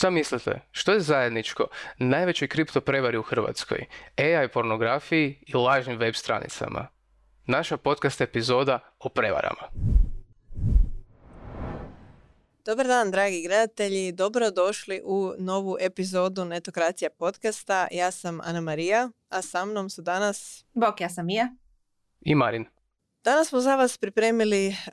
Šta mislite? Što je zajedničko najvećoj kripto prevari u Hrvatskoj? AI pornografiji i lažnim web stranicama. Naša podcast epizoda o prevarama. Dobar dan, dragi gledatelji. Dobrodošli u novu epizodu Netokracija podcasta. Ja sam Ana Marija, a sa mnom su danas... Bok, ja sam Mija. I Marin. Danas smo za vas pripremili uh,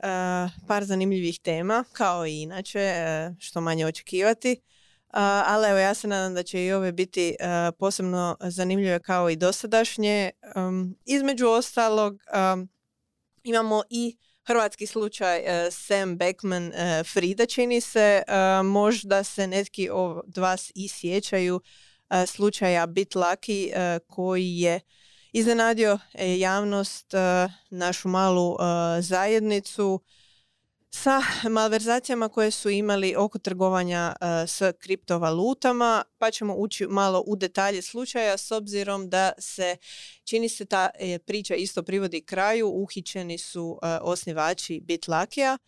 par zanimljivih tema, kao i inače, uh, što manje očekivati. Uh, ali evo ja se nadam da će i ove biti posebno zanimljive kao i dosadašnje. Um, između ostalog um, imamo i hrvatski slučaj Sam Beckman Frida čini se. Možda se netki od vas i sjećaju slučaja Bit Lucky koji je iznenadio e, javnost, e, našu malu e, zajednicu sa malverzacijama koje su imali oko trgovanja s kriptovalutama, pa ćemo ući malo u detalje slučaja s obzirom da se čini se ta priča isto privodi kraju, uhićeni su osnivači Bitlakija.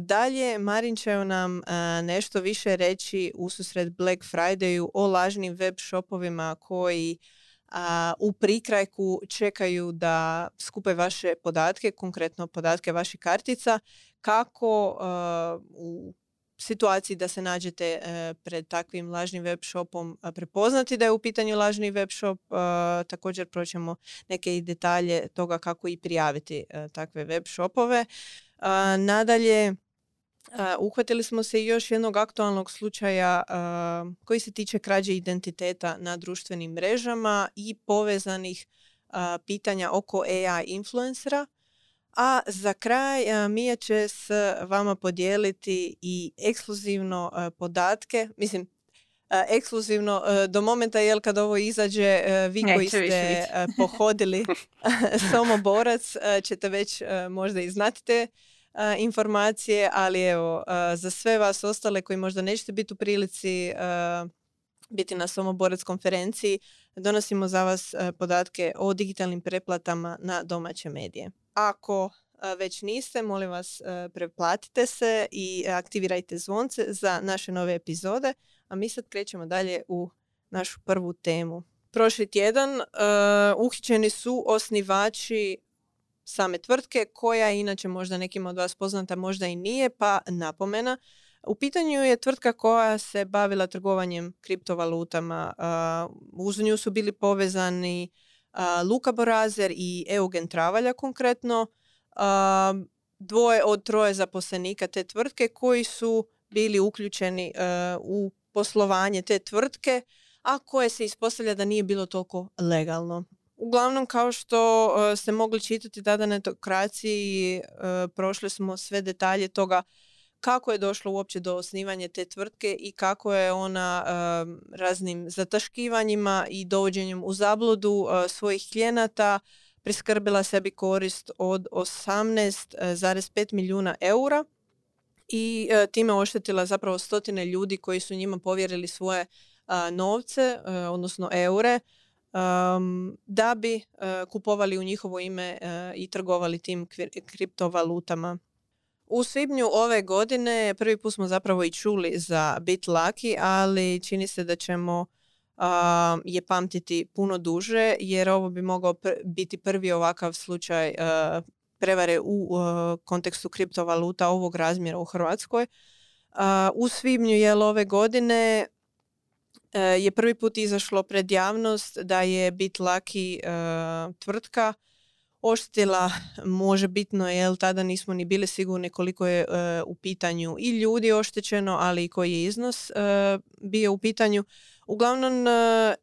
Dalje, Marin će nam nešto više reći u susret Black Fridayu o lažnim web shopovima koji u prikrajku čekaju da skupe vaše podatke, konkretno podatke vaših kartica, kako u situaciji da se nađete e, pred takvim lažnim web shopom prepoznati da je u pitanju lažni web shop. također proćemo neke i detalje toga kako i prijaviti e, takve web shopove. nadalje, uhvatili smo se i još jednog aktualnog slučaja koji se tiče krađe identiteta na društvenim mrežama i povezanih pitanja oko AI influencera. A za kraj Mija će s vama podijeliti i ekskluzivno podatke, mislim ekskluzivno do momenta jel kad ovo izađe vi koji ste pohodili Somoborac ćete već možda i znati te informacije, ali evo, za sve vas ostale koji možda nećete biti u prilici biti na Somoborac konferenciji, donosimo za vas podatke o digitalnim preplatama na domaće medije. Ako već niste, molim vas preplatite se i aktivirajte zvonce za naše nove epizode, a mi sad krećemo dalje u našu prvu temu. Prošli tjedan uh, uhićeni su osnivači same tvrtke koja je inače možda nekim od vas poznata, možda i nije, pa napomena. U pitanju je tvrtka koja se bavila trgovanjem kriptovalutama. Uz nju su bili povezani Luka Borazer i Eugen Travalja konkretno. Dvoje od troje zaposlenika te tvrtke koji su bili uključeni u poslovanje te tvrtke, a koje se ispostavlja da nije bilo toliko legalno. Uglavnom, kao što uh, ste mogli čitati tada na etokraciji, uh, prošli smo sve detalje toga kako je došlo uopće do osnivanja te tvrtke i kako je ona raznim zataškivanjima i dovođenjem u zabludu svojih klijenata priskrbila sebi korist od 18,5 milijuna eura i time oštetila zapravo stotine ljudi koji su njima povjerili svoje novce, odnosno eure, um, da bi uh, kupovali u njihovo ime uh, i trgovali tim kriptovalutama. U svibnju ove godine prvi put smo zapravo i čuli za BitLucky, ali čini se da ćemo uh, je pamtiti puno duže jer ovo bi mogao biti prvi ovakav slučaj prevare u kontekstu kriptovaluta ovog razmjera u Hrvatskoj. U svibnju je ove godine E, je prvi put izašlo pred javnost da je BitLucky uh, tvrtka oštila može bitno jer tada nismo ni bili sigurni koliko je e, u pitanju i ljudi oštećeno, ali i koji je iznos bio u pitanju. Uglavnom,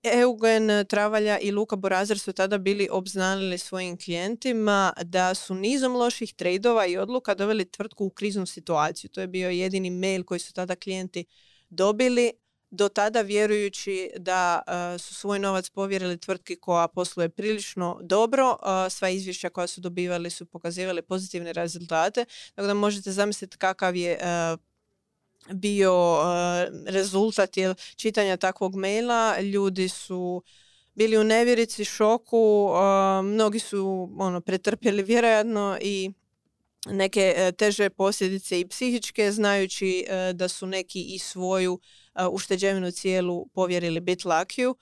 Eugen Travalja i Luka Borazer su tada bili obznanili svojim klijentima da su nizom loših tradova i odluka doveli tvrtku u kriznu situaciju. To je bio jedini mail koji su tada klijenti dobili, do tada vjerujući da e, su svoj novac povjerili tvrtki koja posluje prilično dobro. Uh, sva izvješća koja su dobivali su pokazivali pozitivne rezultate. Tako da možete zamisliti kakav je e, bio rezultat jel, čitanja takvog maila. Ljudi su bili u nevjerici, šoku, mnogi su ono, pretrpjeli vjerojatno i neke teže posljedice i psihičke, znajući da su neki i svoju ušteđevinu cijelu povjerili Bitlakiju.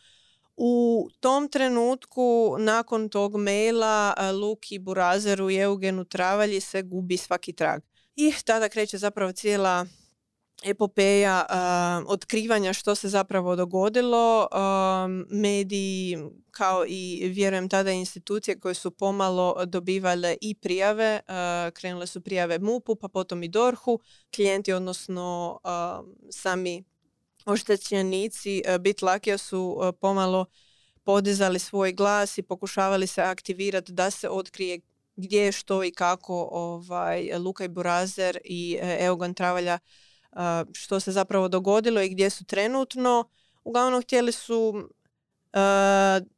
U tom trenutku, nakon tog maila, Luki Burazeru i Eugenu Travalji se gubi svaki trag. I tada kreće zapravo cijela epopeja otkrivanja što se zapravo dogodilo. mediji kao i vjerujem tada institucije koje su pomalo dobivale i prijave, krenule su prijave MUP-u pa potom i DORH-u, klijenti odnosno sami oštećenici Bitlakija su pomalo podizali svoj glas i pokušavali se aktivirati da se otkrije gdje, što i kako ovaj, Luka Burazer i e, Eugen Travalja što se zapravo dogodilo i gdje su trenutno. Uglavnom htjeli su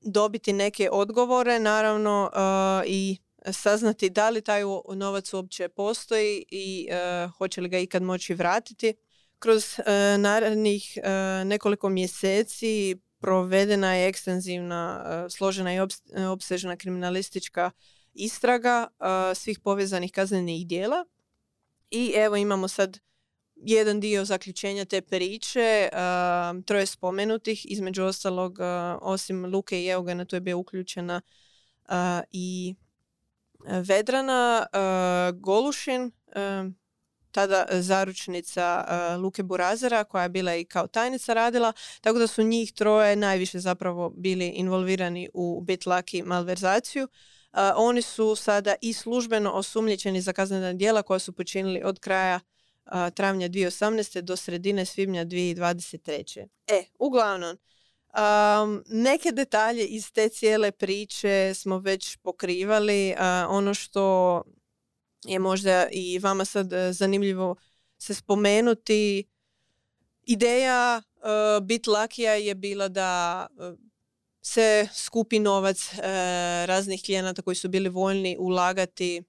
dobiti neke odgovore, naravno i saznati da li taj novac uopće postoji i hoće li ga ikad moći vratiti. Kroz narednih nekoliko mjeseci provedena je ekstenzivna, složena i obsežna kriminalistička istraga svih povezanih kaznenih dijela. I evo imamo sad jedan dio zaključenja te priče, uh, troje spomenutih, između ostalog, osim Luke i Eugena, tu je bio uključena i Vedrana Golušin, tada zaručnica Luke Burazera, koja je bila i kao tajnica radila, tako da su njih troje najviše zapravo bili involvirani u Bitlaki malverzaciju. oni su sada i službeno osumljičeni za kaznena djela koja su počinili od kraja travnja 2018. do sredine svibnja 2023. E, uglavnom, neke detalje iz te cijele priče smo već pokrivali. ono što je možda i vama sad e, zanimljivo se spomenuti, ideja uh, Bit Lakija je bila da e, se skupi novac raznih klijenata koji su bili voljni ulagati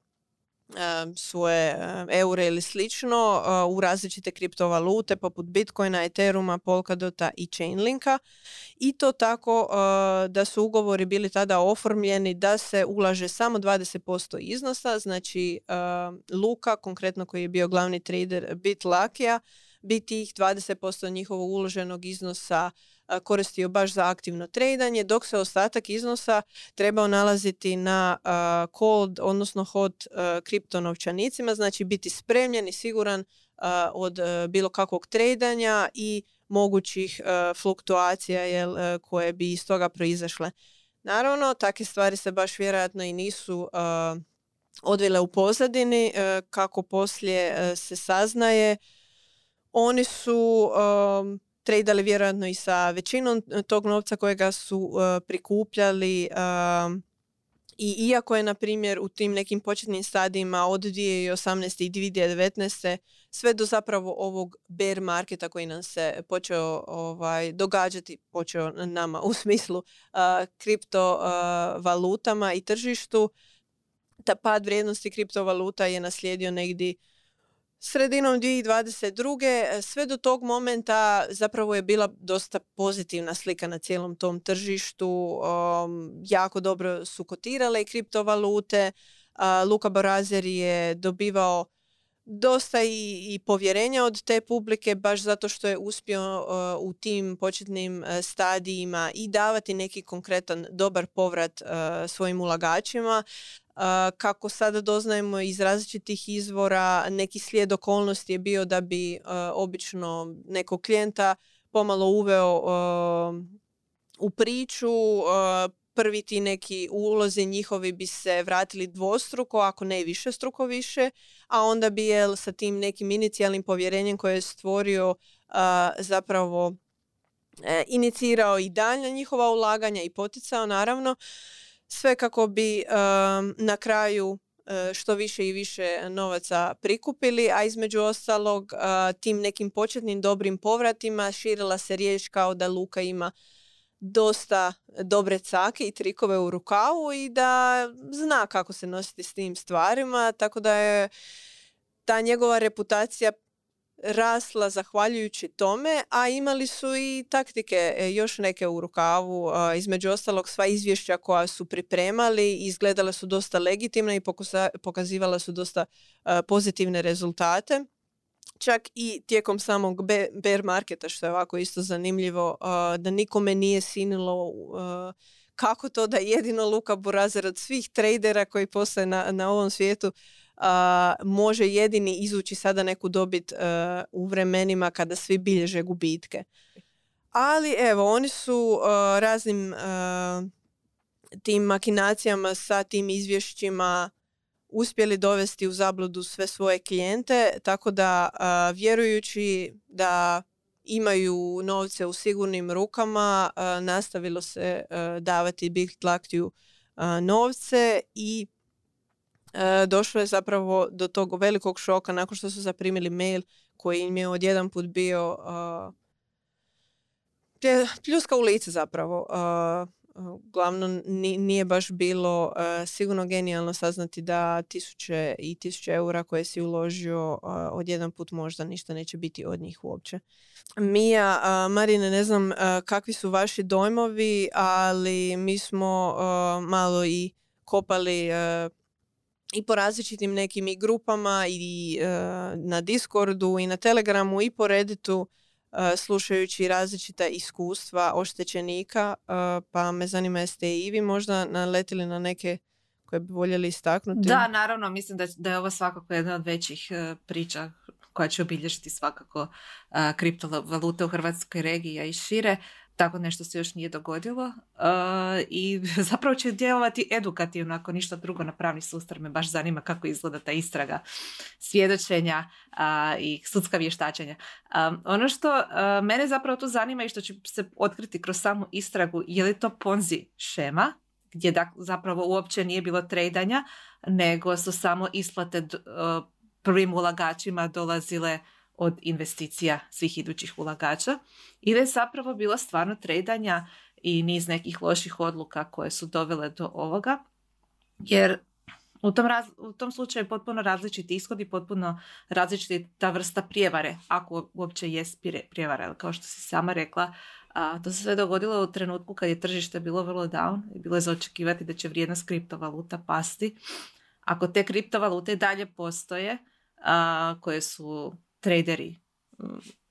svoje eure ili slično u različite kriptovalute poput Bitcoina, Ethereuma, Polkadota i Chainlinka. I to tako da su ugovori bili tada oformljeni da se ulaže samo 20% iznosa, znači Luka, konkretno koji je bio glavni trader BitLakija, bi tih 20% njihovog uloženog iznosa koristio baš za aktivno tradanje, dok se ostatak iznosa trebao nalaziti na cold, odnosno hot kriptonovčanicima, znači biti spremljen i siguran od bilo kakvog tradanja i mogućih fluktuacija jel, koje bi iz toga proizašle. Naravno, takve stvari se baš vjerojatno i nisu odvile u pozadini, kako poslije se saznaje. Oni su tradali vjerojatno i sa većinom e, tog novca kojega su e, prikupljali i iako je na primjer u tim nekim početnim stadijima od 2018. i 2019. sve do zapravo ovog bear marketa koji nam se počeo ovaj, događati, počeo nama u smislu uh, kriptovalutama i tržištu, ta pad vrijednosti kriptovaluta je naslijedio negdje sredinom 2022. E, sve do tog momenta zapravo je bila dosta pozitivna slika na cijelom tom tržištu. Um, jako dobro su kotirale i kriptovalute. Luka Borazer je dobivao dosta i, i povjerenja od te publike baš zato što je uspio u tim početnim e, stadijima i davati neki konkretan dobar povrat e, svojim ulagačima kako sada doznajemo iz različitih izvora, neki slijed okolnosti je bio da bi obično nekog klijenta pomalo uveo u priču, prvi ti neki ulozi njihovi bi se vratili dvostruko, ako ne više struko više, a onda bi je sa tim nekim inicijalnim povjerenjem koje je stvorio zapravo e, inicirao i daljnja njihova ulaganja i poticao naravno sve kako bi na kraju e, što više i više novaca prikupili, a između ostalog tim nekim početnim dobrim povratima širila se riječ kao da Luka ima dosta dobre cake i trikove u rukavu i da zna kako se nositi s tim stvarima, tako da je ta njegova reputacija rasla zahvaljujući tome, a imali su i taktike e, još neke u rukavu, između ostalog sva izvješća koja su pripremali izgledala su dosta legitimna i pokazivala su dosta pozitivne rezultate. čak i tijekom samog bear marketa, što je ovako isto zanimljivo, da nikome nije sinilo kako to da jedino Luka Burazer od svih tradera koji postoje na, na ovom svijetu može jedini izvući sada neku dobit u vremenima kada svi bilježe gubitke. Ali evo, oni su raznim tim makinacijama sa tim izvješćima uspjeli dovesti u zabludu sve svoje klijente, tako da vjerujući da imaju novce u sigurnim rukama, nastavilo se davati Big Tlaktiju novce i došlo je zapravo do tog velikog šoka nakon što su zaprimili mail koji im je odjedan put bio pljuska u lice zapravo uglavnom nije baš bilo e, sigurno genijalno saznati da tisuće i tisuće eura koje si uložio odjedan put možda ništa neće biti od njih uopće. Mija, Marine, ne znam kakvi su vaši dojmovi, ali mi smo malo i kopali i po različitim nekim i grupama i na Discordu i na Telegramu i po Redditu slušajući različita iskustva oštećenika, pa me zanima jeste i vi možda naletili na neke koje bi voljeli istaknuti? Da, naravno, mislim da, da je ovo svakako jedna od većih priča koja će obilježiti svakako kriptovalute u Hrvatskoj regiji, i šire tako nešto se još nije dogodilo uh, i zapravo će djelovati edukativno ako ništa drugo na pravni sustav me baš zanima kako izgleda ta istraga svjedočenja i sudska vještačenja. Um, ono što mene zapravo tu zanima i što će se otkriti kroz samu istragu je li to ponzi šema gdje zapravo uopće nije bilo tradanja nego su samo isplate prvim ulagačima dolazile od investicija svih idućih ulagača ili je zapravo bilo stvarno tradanja i niz nekih loših odluka koje su dovele do ovoga. Jer u tom, raz, u tom slučaju potpuno različiti ishodi, potpuno različiti ta vrsta prijevare, ako uopće jest prijevara. Kao što si sama rekla, a, to se sve dogodilo u trenutku kad je tržište bilo vrlo down i bilo je za očekivati da će vrijednost kriptovaluta pasti. Ako te kriptovalute dalje postoje, a, koje su traderi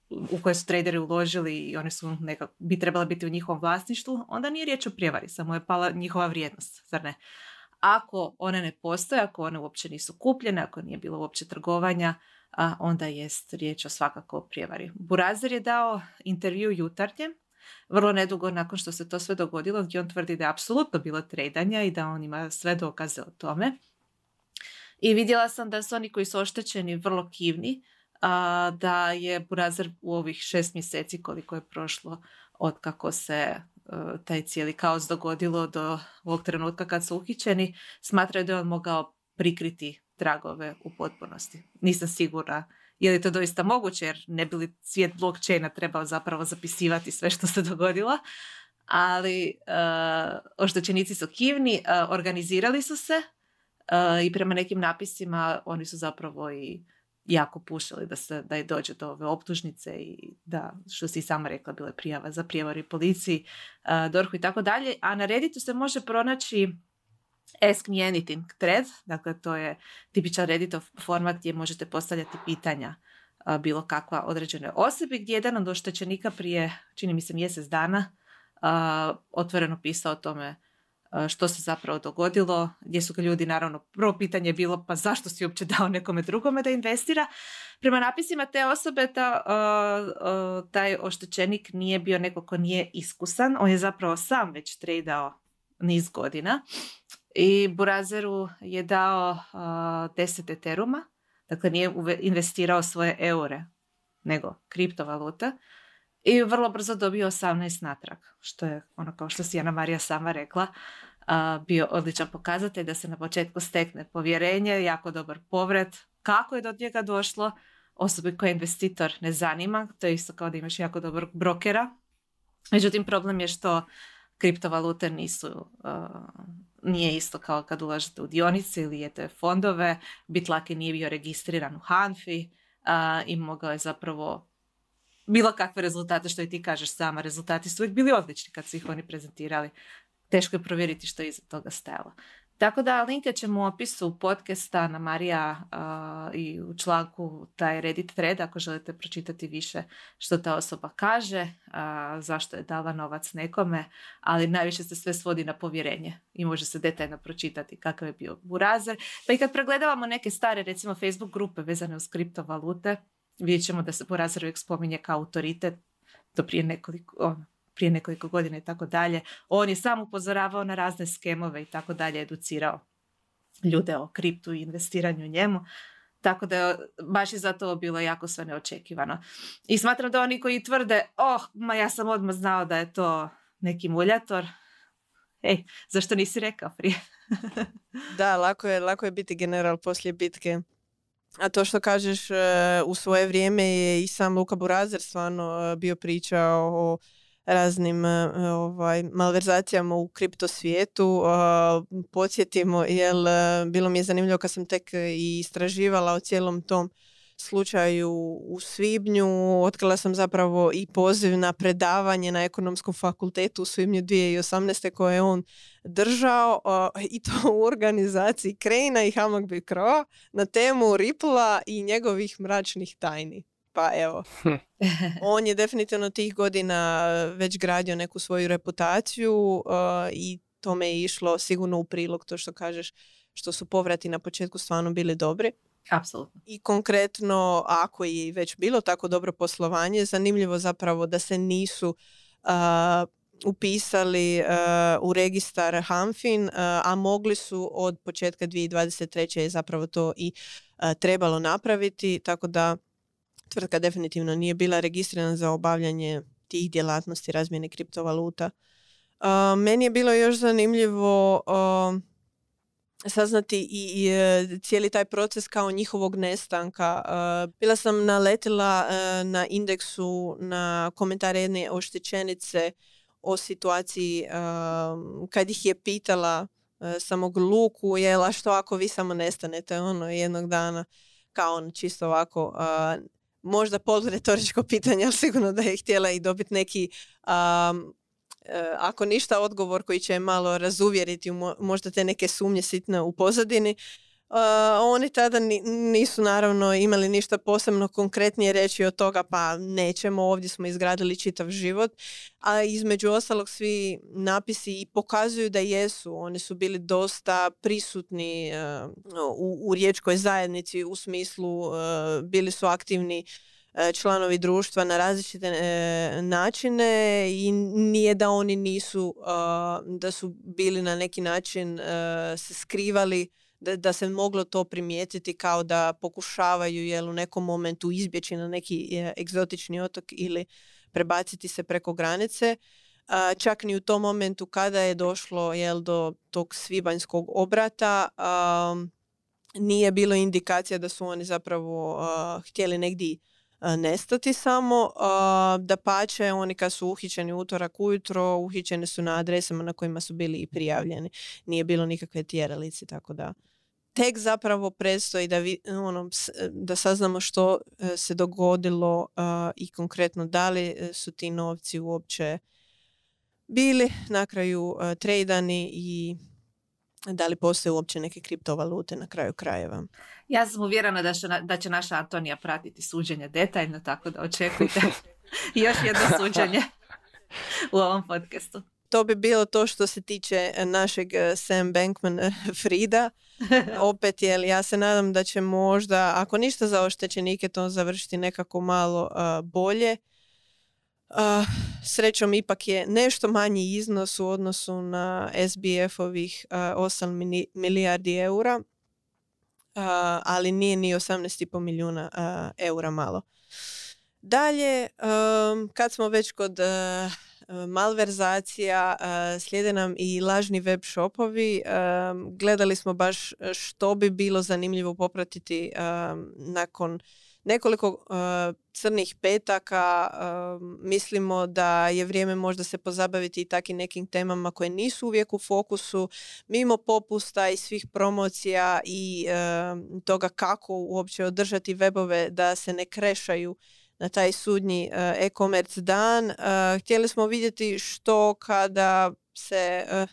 u koje su traderi uložili i one su neka, bi trebala biti u njihovom vlasništvu, onda nije riječ o prijevari, samo je pala njihova vrijednost, zar ne? Ako one ne postoje, ako one uopće nisu kupljene, ako nije bilo uopće trgovanja, a onda jest riječ o svakako prijevari. Burazer je dao intervju jutarnjem, vrlo nedugo nakon što se to sve dogodilo, gdje on tvrdi da je apsolutno bilo tradanja i da on ima sve dokaze o tome. I vidjela sam da su oni koji su oštećeni vrlo kivni, a, da je Burazer u ovih šest mjeseci koliko je prošlo od kako se e, taj cijeli kaos dogodilo do ovog trenutka kad su uhićeni, smatraju da je on mogao prikriti tragove u potpunosti. Nisam sigurna je li to doista moguće jer ne bi li svijet blockchaina trebao zapravo zapisivati sve što se dogodilo, ali uh, oštećenici su kivni, uh, organizirali su se i prema nekim napisima oni su zapravo i jako pušili da, se, da je dođe do ove optužnice i da, što si i sama rekla, bila je prijava za prijevari policiji, uh, DORH i tako dalje. A na Redditu se može pronaći Ask me anything thread, dakle to je tipičan Redditov format gdje možete postavljati pitanja bilo kakva određene osobi, gdje jedan od oštećenika prije, čini mi se mjesec dana, otvoreno pisao o tome što se zapravo dogodilo, gdje su ga ljudi, naravno, prvo pitanje je bilo pa zašto si uopće dao nekome drugome da investira. Prema napisima te osobe ta, taj oštećenik nije bio neko ko nije iskusan, on je zapravo sam već tradao niz godina i Burazeru je dao uh, 10 eteruma, dakle nije investirao svoje eure, nego kriptovaluta i vrlo brzo dobio 18 natrag, što je ono kao što si Jana Marija sama rekla, bio odličan pokazatelj da se na početku stekne povjerenje, jako dobar povrat. Kako je do njega došlo, osobi koja je investitor ne zanima, to je isto kao da imaš jako dobar brokera. Međutim, problem je što kriptovalute nisu, nije isto kao kad ulažete u dionice ili ETF fondove. Bitlaki nije bio registriran u Hanfi i mogao je zapravo bilo kakve rezultate što i ti kažeš sama. Rezultati su uvijek bili odlični kad su ih oni prezentirali. Teško je provjeriti što je iza toga stajalo. Tako da linke ćemo u opisu podcasta na Marija i u članku taj Reddit thread ako želite pročitati više što ta osoba kaže, zašto je dala novac nekome, ali najviše se sve svodi na povjerenje i može se detaljno pročitati kakav je bio burazer. Pa i kad pregledavamo neke stare recimo Facebook grupe vezane uz kriptovalute, vidjet ćemo da se burazer uvijek spominje kao autoritet do prije nekoliko, ono, prije nekoliko godina i tako dalje. On je sam upozoravao na razne skemove i tako dalje, educirao ljude o kriptu i investiranju u njemu. Tako da baš je za to bilo jako sve neočekivano. I smatram da oni koji tvrde, oh, ma ja sam odmah znao da je to neki muljator, ej, zašto nisi rekao prije? da, lako je, lako je biti general poslije bitke. A to što kažeš, e, u svoje vrijeme je i sam Luka Burazer stvarno e, bio pričao o raznim e, ovaj, malverzacijama u kripto svijetu. Podsjetimo, jel, bilo mi je zanimljivo kad sam tek istraživala o cijelom tom slučaju u Svibnju. Otkrila sam zapravo i poziv na predavanje na ekonomskom fakultetu u Svibnju 2018. koje je on držao i to u organizaciji Krejna i Hamag Bikroa na temu Ripla i njegovih mračnih tajni. Pa evo, on je definitivno tih godina već gradio neku svoju reputaciju i tome je išlo sigurno u prilog to što kažeš što su povrati na početku stvarno bili dobri. Apsolutno. I konkretno, ako je već bilo tako dobro poslovanje, zanimljivo zapravo da se nisu upisali u registar Hamfin, a mogli su od početka 2023. je zapravo to i trebalo napraviti, tako da tvrtka definitivno nije bila registrirana za obavljanje tih djelatnosti razmjene kriptovaluta. Meni je bilo još zanimljivo saznati i, e, cijeli taj proces kao njihovog nestanka. E, bila sam naletila e, na indeksu na komentare jedne oštećenice o situaciji kad ih je pitala samog Luku, jela što ako vi samo nestanete ono jednog dana kao ono čisto ovako možda poluretoričko pitanje, ali sigurno da je htjela i dobiti neki ako ništa odgovor koji će malo razuvjeriti možda te neke sumnje sitne u pozadini. Uh, oni tada nisu naravno imali ništa posebno konkretnije reći od toga pa nećemo, ovdje smo izgradili čitav život, a između ostalog svi napisi i pokazuju da jesu, oni su bili dosta prisutni e, u, riječkoj zajednici u smislu bili su aktivni E, članovi društva na različite e, načine i nije da oni nisu da su bili na neki način e, se skrivali da, da se moglo to primijetiti kao da pokušavaju jel, u nekom momentu izbjeći na neki egzotični otok ili prebaciti se preko granice. Čak ni u tom momentu kada je došlo jel, do tog svibanjskog obrata nije bilo indikacija da su oni zapravo htjeli negdje nestati samo. Da pače, oni kad su uhićeni utorak ujutro, uhićeni su na adresama na kojima su bili i prijavljeni. Nije bilo nikakve tjeralice, tako da tek zapravo predstoji da, vi, ono, da saznamo što e, se dogodilo i konkretno da li e, su ti novci uopće bili na kraju tradani i da li postoje uopće neke kriptovalute na kraju krajeva. Ja sam uvjerena da će, da će naša Antonija pratiti suđenje detaljno, tako da očekujte još jedno suđenje u ovom podcastu. To bi bilo to što se tiče našeg eh, Sam Bankman eh, Frida. Opet, jel, ja se nadam da će možda, ako ništa za oštećenike, to završiti nekako malo uh, bolje. Uh, srećom ipak je nešto manji iznos u odnosu na SBF-ovih uh, 8 milijardi eura, uh, ali nije ni 18,5 milijuna eura malo. Dalje, um, kad smo već kod malverzacija, slijede nam i lažni web shopovi. Um, gledali smo baš što bi bilo zanimljivo popratiti um, nakon nekoliko uh, crnih petaka uh, mislimo da je vrijeme možda se pozabaviti i takim nekim temama koje nisu uvijek u fokusu mimo popusta i svih promocija i uh, toga kako uopće održati webove da se ne krešaju na taj sudnji e-commerce dan. Htjeli smo vidjeti što kada se uh,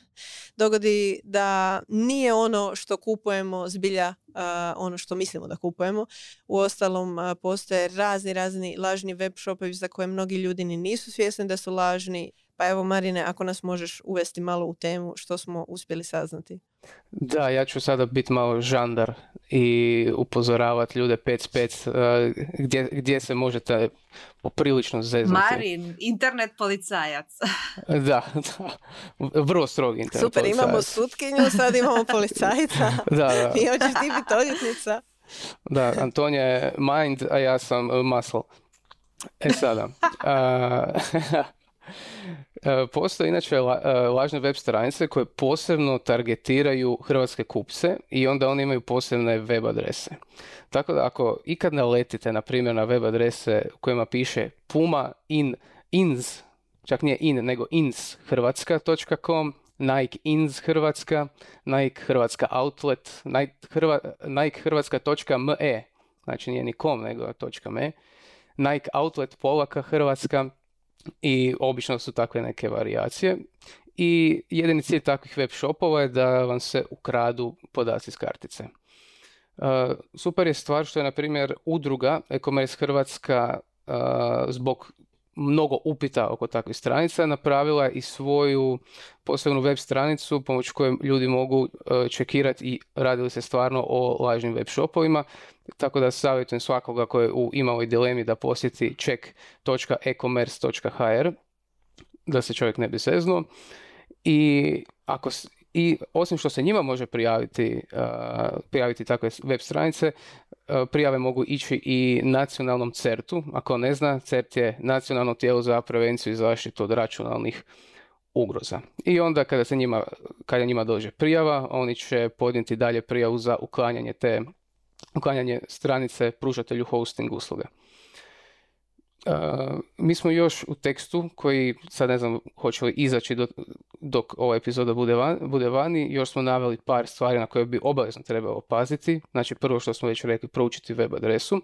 dogodi da nije ono što kupujemo zbilja uh, ono što mislimo da kupujemo. U ostalom uh, postoje razni, razni lažni web shopovi za koje mnogi ljudi ni nisu svjesni da su lažni. Pa evo Marine, ako nas možeš uvesti malo u temu što smo uspjeli saznati. Da, ja ću sada biti malo žandar i upozoravati ljude pec pec uh, gdje, gdje se možete poprilično zeznuti. Marin, internet policajac. da, da, vrlo strog internet Super, policajac. imamo sutkinju, sad imamo policajca Da, da. i hoćeš ti biti odvjetnica. Da, Anton je mind, a ja sam uh, muscle. E sada, uh, postoje inače uh, lažne web stranice koje posebno targetiraju hrvatske kupce i onda one imaju posebne web adrese. Tako da ako ikad naletite, na primjer, na web adrese u kojima piše puma in, ins, čak nije in, nego ins hrvatska.com, Nike Ins Hrvatska, Nike Hrvatska Outlet, Nike Hrvatska.me, znači nije ni com, nego .me, Nike Outlet Polaka Hrvatska i obično su takve neke varijacije. I jedini cilj takvih web shopova je da vam se ukradu podaci s kartice. Uh, super je stvar što je, na primjer, udruga e-commerce Hrvatska uh, zbog mnogo upita oko takvih stranica napravila i svoju posebnu web stranicu pomoću koje ljudi mogu uh, čekirati i radi li se stvarno o lažnim web shopovima. Tako da savjetujem svakoga koji je u imao dilemi da posjeti check.ecommerce.hr da se čovjek ne bi seznuo. I ako i osim što se njima može prijaviti, uh, prijaviti takve web stranice, uh, prijave mogu ići i nacionalnom CERT-u. Ako ne zna, CERT je nacionalno tijelo za prevenciju i zaštitu od računalnih ugroza. I onda kada se njima, kada njima dođe prijava, oni će podnijeti dalje prijavu za uklanjanje te uklanjanje stranice pružatelju hosting usluge. Uh, mi smo još u tekstu koji sad ne znam hoće li izaći dok, dok ova epizoda bude, van, bude vani, još smo naveli par stvari na koje bi obavezno trebalo paziti. Znači prvo što smo već rekli, proučiti web adresu,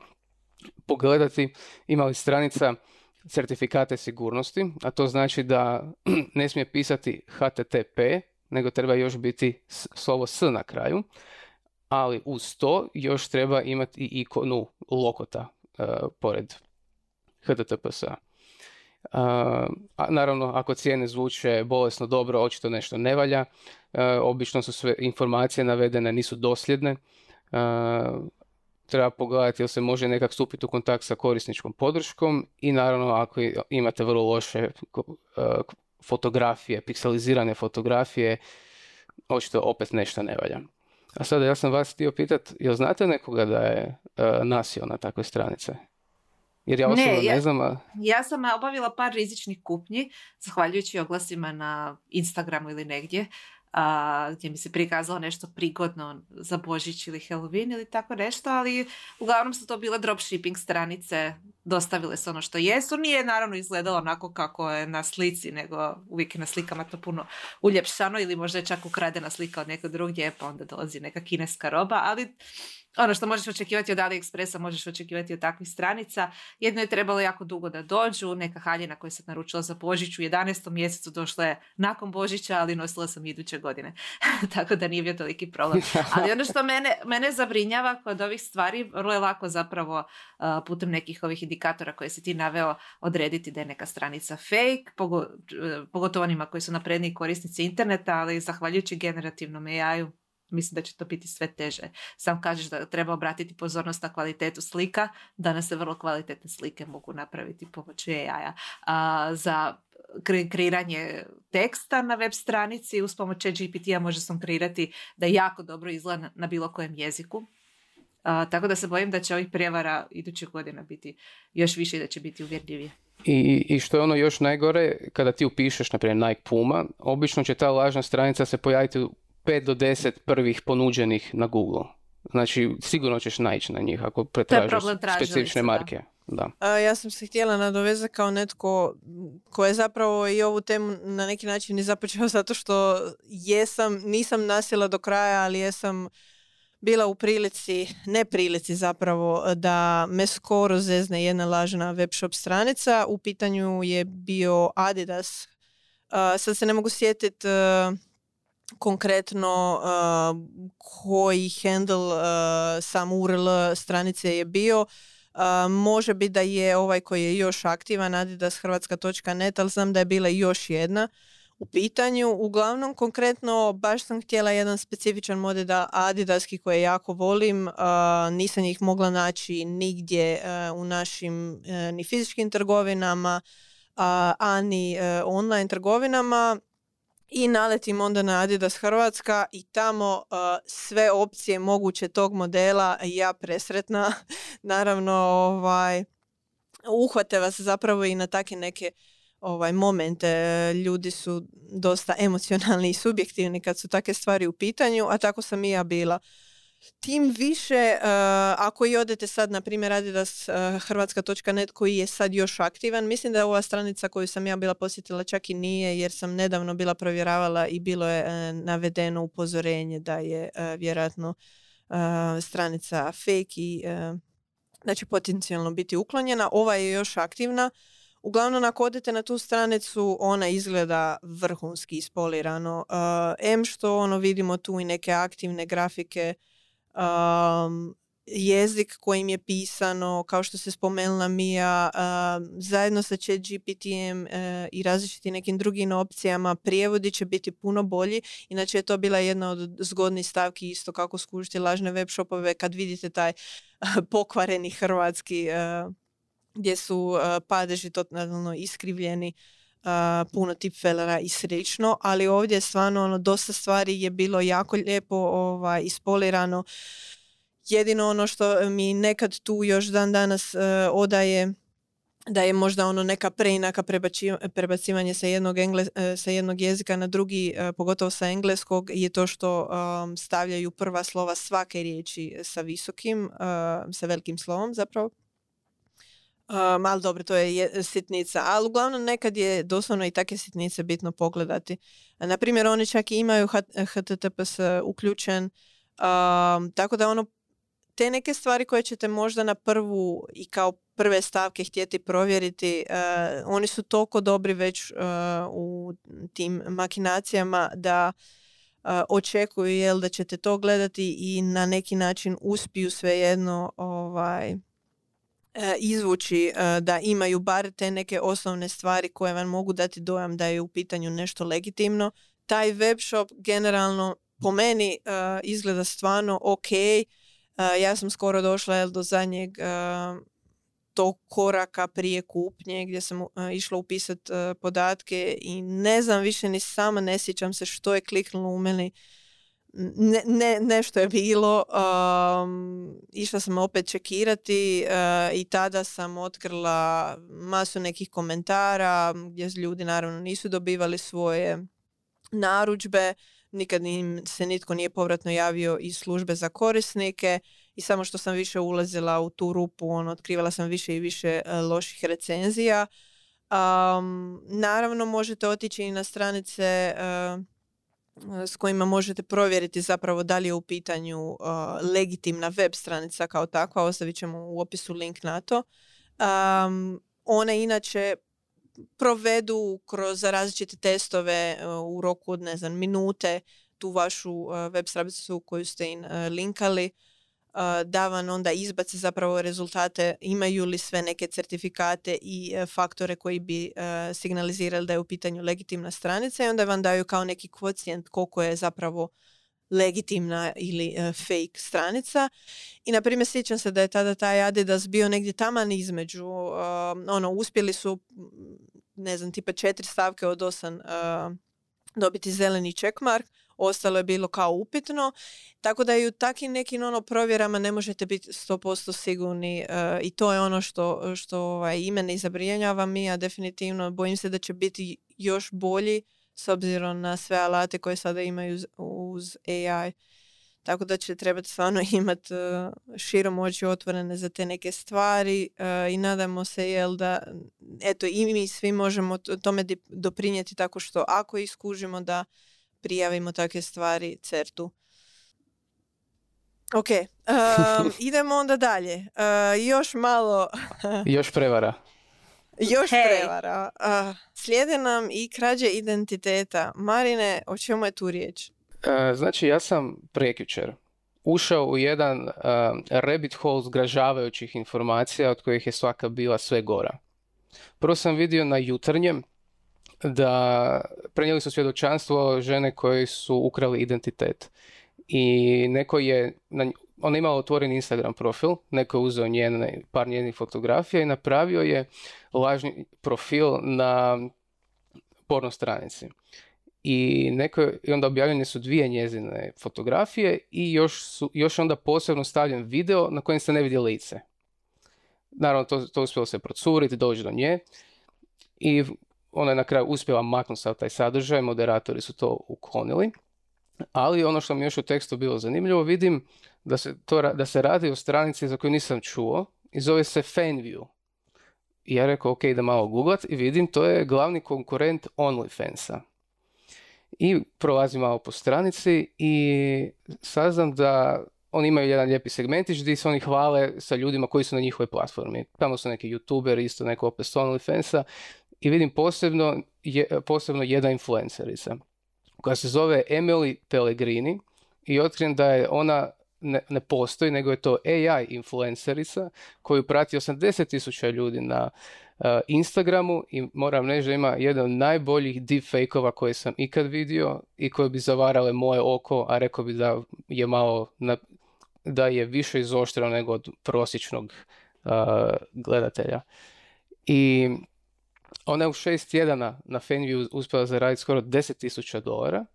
pogledati ima li stranica certifikate sigurnosti, a to znači da ne smije pisati HTTP, nego treba još biti slovo S na kraju, ali uz to još treba imati i ikonu lokota uh, pored HTTPS-a. Naravno, ako cijene zvuče bolesno dobro, očito nešto ne valja. Uh, obično su sve informacije navedene, nisu dosljedne. Uh, treba pogledati jel se može nekak stupiti u kontakt sa korisničkom podrškom i naravno ako imate vrlo loše fotografije, pikselizirane fotografije, očito opet nešto ne valja. A sada ja sam vas htio pitat, jel znate nekoga da je nasio na takve stranice? Jer ja Ne, osobno ne, ja- znam, a... Ja sam obavila par rizičnih kupnji, zahvaljujući oglasima na Instagramu ili negdje, a, gdje mi se prikazalo nešto prigodno za Božić ili Halloween ili tako nešto, ali uglavnom su to bile dropshipping stranice, dostavile su ono što jesu. Nije naravno izgledalo onako kako je na slici, nego uvijek je na slikama to puno uljepšano ili možda je čak ukradena slika od nekog drugdje, pa onda dolazi neka kineska roba, ali ono što možeš očekivati od AliExpressa, možeš očekivati od takvih stranica. Jedno je trebalo jako dugo da dođu, neka haljina koja se naručila za Božić u 11. mjesecu došla je nakon Božića, ali nosila sam iduće godine. Tako da nije bio toliki problem. Ali ono što mene, mene zabrinjava kod ovih stvari, vrlo je lako zapravo uh, putem nekih ovih indikatora koje si ti naveo odrediti da je neka stranica fake, pogo, uh, pogotovo onima koji su napredniji korisnici interneta, ali zahvaljujući generativnom AI-u mislim da će to biti sve teže. Sam kažeš da treba obratiti pozornost na kvalitetu slika, danas se vrlo kvalitetne slike mogu napraviti pomoću AI-a. A, za kre- kreiranje teksta na web stranici uz pomoć GPT-a može sam kreirati da jako dobro izgleda na, bilo kojem jeziku. A, tako da se bojim da će ovih prijevara iduće godine biti još više i da će biti uvjerljivije. I, I što je ono još najgore, kada ti upišeš, na primjer, Nike Puma, obično će ta lažna stranica se pojaviti 5 do 10 prvih ponuđenih na Google. Znači, sigurno ćeš naići na njih ako pretražiš specifične marke. Da. A, ja sam se htjela nadovezati kao netko ko je zapravo i ovu temu na neki način i započeo zato što jesam, nisam nasjela do kraja, ali jesam bila u prilici, ne prilici zapravo, da me skoro zezne jedna lažna web shop stranica. U pitanju je bio Adidas sad se ne mogu sjetiti konkretno koji handle sam URL stranice je bio. može biti da je ovaj koji je još aktivan adidashrvatska.net, ali znam da je bila još jedna u pitanju. Uglavnom, konkretno, baš sam htjela jedan specifičan model adidaski koje jako volim. nisam ih mogla naći nigdje u našim ni fizičkim trgovinama, a ni online trgovinama i naletim onda na Adidas Hrvatska i tamo sve opcije moguće tog modela ja presretna. Naravno ovaj uhvate vas zapravo i na takve neke ovaj momente. Ljudi su dosta emocionalni i subjektivni kad su takve stvari u pitanju a tako sam i ja bila Tim više, uh, ako i odete sad, na primjer, Adidas uh, hrvatska.net koji je sad još aktivan, mislim da ova stranica koju sam ja bila posjetila čak i nije, jer sam nedavno bila provjeravala i bilo je uh, navedeno upozorenje da je vjerojatno stranica fake i da će potencijalno biti uklonjena. Ova je još aktivna. Uglavnom, ako odete na tu stranicu, ona izgleda vrhunski ispolirano. M što ono vidimo tu i neke aktivne grafike um, jezik kojim je pisano, kao što se spomenula Mija, zajedno sa chat GPT-em uh, i različitim nekim drugim opcijama, prijevodi će biti puno bolji. Inače je to bila jedna od zgodnih stavki isto kako skužiti lažne web shopove kad vidite taj pokvareni hrvatski gdje su padeži totalno iskrivljeni puno tipfelera i slično, ali ovdje stvarno ono, dosta stvari je bilo jako lijepo ovaj, ispolirano. Jedino ono što mi nekad tu još dan danas uh, odaje da je možda ono neka preinaka prebacivanje sa jednog, engle, e, sa jednog jezika na drugi, e, pogotovo sa engleskog, je to što stavljaju prva slova svake riječi sa visokim, sa velikim slovom zapravo. Um, ali dobro, to je sitnica. Ali uglavnom nekad je doslovno i takve sitnice bitno pogledati. Na primjer, oni čak i imaju HTTPS uključen. Um, tako da ono, te neke stvari koje ćete možda na prvu i kao prve stavke htjeti provjeriti, uh, oni su toliko dobri već uh, u tim makinacijama da očekuju jel, da ćete to gledati i na neki način uspiju svejedno ovaj, izvući e, da imaju bar te neke osnovne stvari koje vam mogu dati dojam da je u pitanju nešto legitimno. Taj web shop generalno po meni e, izgleda stvarno ok. Ja sam skoro došla do zadnjeg tog koraka prije kupnje gdje sam išla upisati podatke i ne znam više ni sama, ne sjećam se što je kliknulo u meni ne, ne, nešto je bilo, um, išla sam opet čekirati uh, i tada sam otkrila masu nekih komentara gdje ljudi naravno nisu dobivali svoje narudžbe, nikad im se nitko nije povratno javio iz službe za korisnike i samo što sam više ulazila u tu rupu, on, otkrivala sam više i više uh, loših recenzija. Um, naravno možete otići i na stranice uh, s kojima možete provjeriti zapravo da li je u pitanju uh, legitimna web stranica kao takva, ostavit ćemo u opisu link na to. Um, one inače provedu kroz različite testove uh, u roku od ne znam, minute tu vašu uh, web stranicu koju ste im linkali da vam onda izbace zapravo rezultate, imaju li sve neke certifikate i e, faktore koji bi e, signalizirali da je u pitanju legitimna stranica i onda vam daju kao neki kvocijent koliko je zapravo legitimna ili e, fake stranica. I na primjer sjećam se da je tada taj Adidas bio negdje taman između, ono, uspjeli su ne znam, tipa četiri stavke od osam dobiti zeleni checkmark, ostalo je bilo kao upitno. Tako da i u takvim nekim ono provjerama ne možete biti 100% sigurni uh, i to je ono što, što ovaj, i mene zabrinjava mi, a definitivno bojim se da će biti još bolji s obzirom na sve alate koje sada imaju uz, uz AI. Tako da će trebati stvarno imati uh, širom oči otvorene za te neke stvari uh, i nadamo se jel da eto i mi svi možemo tome doprinijeti tako što ako iskužimo da prijavimo takve stvari CERTu. Ok, um, idemo onda dalje. Uh, još malo... još prevara. Još Hej. prevara. A, slijede nam i krađe identiteta. Marine, o čemu je tu riječ? E, Znači, ja sam prekjučer ušao u jedan uh, rabbit hole zgražavajućih informacija od kojih je svaka bila sve gora. Prvo sam vidio na jutarnjem da prenijeli su svjedočanstvo žene koji su ukrali identitet. I neko je, na, ona je imala otvoren Instagram profil, neko je uzeo njene, par njenih fotografija i napravio je lažni profil na porno stranici. I, neko, I onda objavljene su dvije njezine fotografije i još, su, još onda posebno stavljen video na kojem se ne vidi lice. Naravno, to, to uspjelo se procuriti, doći do nje i ona je na kraju uspjela maknuti sav taj sadržaj, moderatori su to uklonili. Ali ono što mi još u tekstu bilo zanimljivo, vidim da se, to, da se radi o stranici za koju nisam čuo i zove se Fanview. I ja rekao, ok, da malo googlat i vidim, to je glavni konkurent OnlyFansa. I prolazim malo po stranici i saznam da oni imaju jedan lijepi segmentić gdje se oni hvale sa ljudima koji su na njihovoj platformi. Tamo su neki youtuberi, isto neko opet s OnlyFansa i vidim posebno, je, posebno jedna influencerica koja se zove Emily Pellegrini i otkrijem da je ona ne, ne postoji, nego je to AI influencerica koju prati 80.000 ljudi na uh, Instagramu i moram reći da ima jedan od najboljih deepfake-ova koje sam ikad vidio i koje bi zavarale moje oko, a rekao bi da je malo na, da je više izoštreno nego od prosječnog uh, gledatelja. I ona je u šest tjedana na Fanview uspjela zaraditi skoro 10.000 dolara,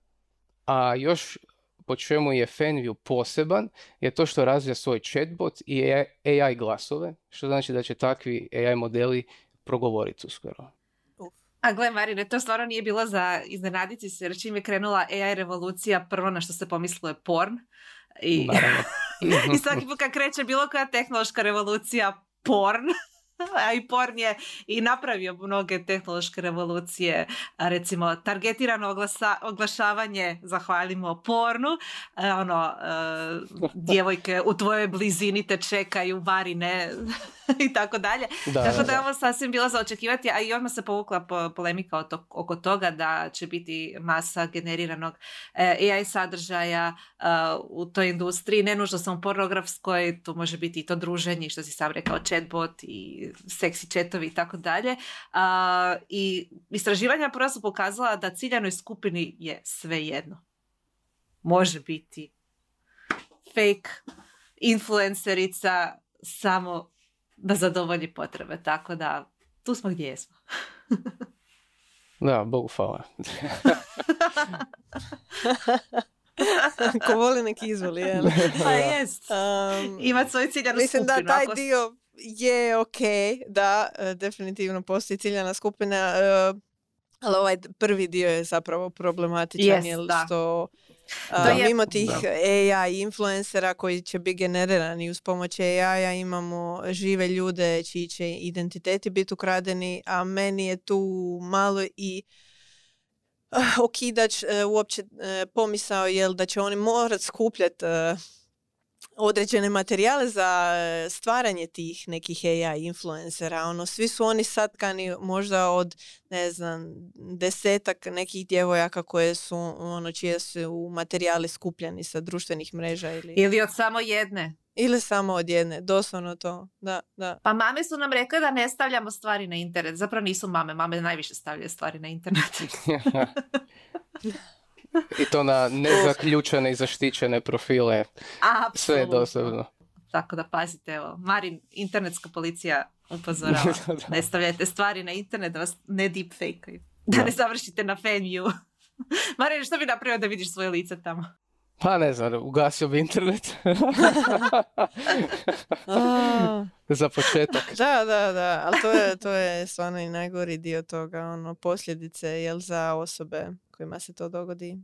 a još po čemu je Fanview poseban je to što razvija svoj chatbot i AI glasove, što znači da će takvi AI modeli progovoriti uskoro. A gle Marine, to stvarno nije bilo za iznenaditi se, jer čim je krenula AI revolucija, prvo na što se pomislilo je porn. I. I svaki put kad kreće bilo koja tehnološka revolucija, porn. A i porn je i napravio mnoge tehnološke revolucije, recimo targetirano oglasa, oglašavanje, zahvalimo pornu, e, ono, e, djevojke u tvojoj blizini te čekaju, varine i tako dalje. Da, Tako da, je ovo sasvim bilo za očekivati, a i odmah se povukla po- polemika to- oko toga da će biti masa generiranog e, AI sadržaja u toj industriji, ne nužno samo pornografskoj, to može biti i to druženje, što si sam rekao, chatbot i seksi chatovi i tako dalje. A, I istraživanja prva su pokazala da ciljanoj skupini je sve jedno. Može biti fake influencerica samo da zadovolji potrebe. Tako da tu smo gdje jesmo. Da, Bogu hvala. Ko voli neki izvoli, jel? Pa jest. Um, Imat svoju ciljanu Mislim da skupinu. taj ako- dio je ok, da, e, definitivno postoji ciljana skupina, e, ali ovaj prvi dio je zapravo problematičan, Jest, jer da. što To a, je- mimo tih Da. AI influencera koji će biti generirani uz pomoć AI-a imamo žive ljude čiji će identiteti biti ukradeni, a meni je tu malo i ah, okidač e, uopće e, pomisao jel da će oni morat skupljati određene materijale za e, stvaranje tih nekih AI influencera. Ono, svi su oni satkani možda od, ne znam, desetak nekih djevojaka koje su, ono, čije su materijali skupljeni sa društvenih mreža ili, Ili od samo jedne. ili samo od jedne. Doslovno to. Da, da. Pa mame su nam rekle da ne stavljamo stvari na internet. Zapravo nisu mame. Mame najviše stavljaju stvari na internet. I to na nezaključene i zaštićene profile. Sve je doslovno. Tako da pazite, evo, Marin, internetska policija upozorava. ne stavljajte stvari na internet da vas ne deepfakeaju. Da, Da. ne završite na fanview. Marin, što bi napravio da vidiš svoje lice tamo? Pa ne znam, ugasio bi internet. Za početak. da, da, da. Ali to je, to je stvarno i najgori dio toga. Ono, posljedice jel, za osobe kojima se to dogodi.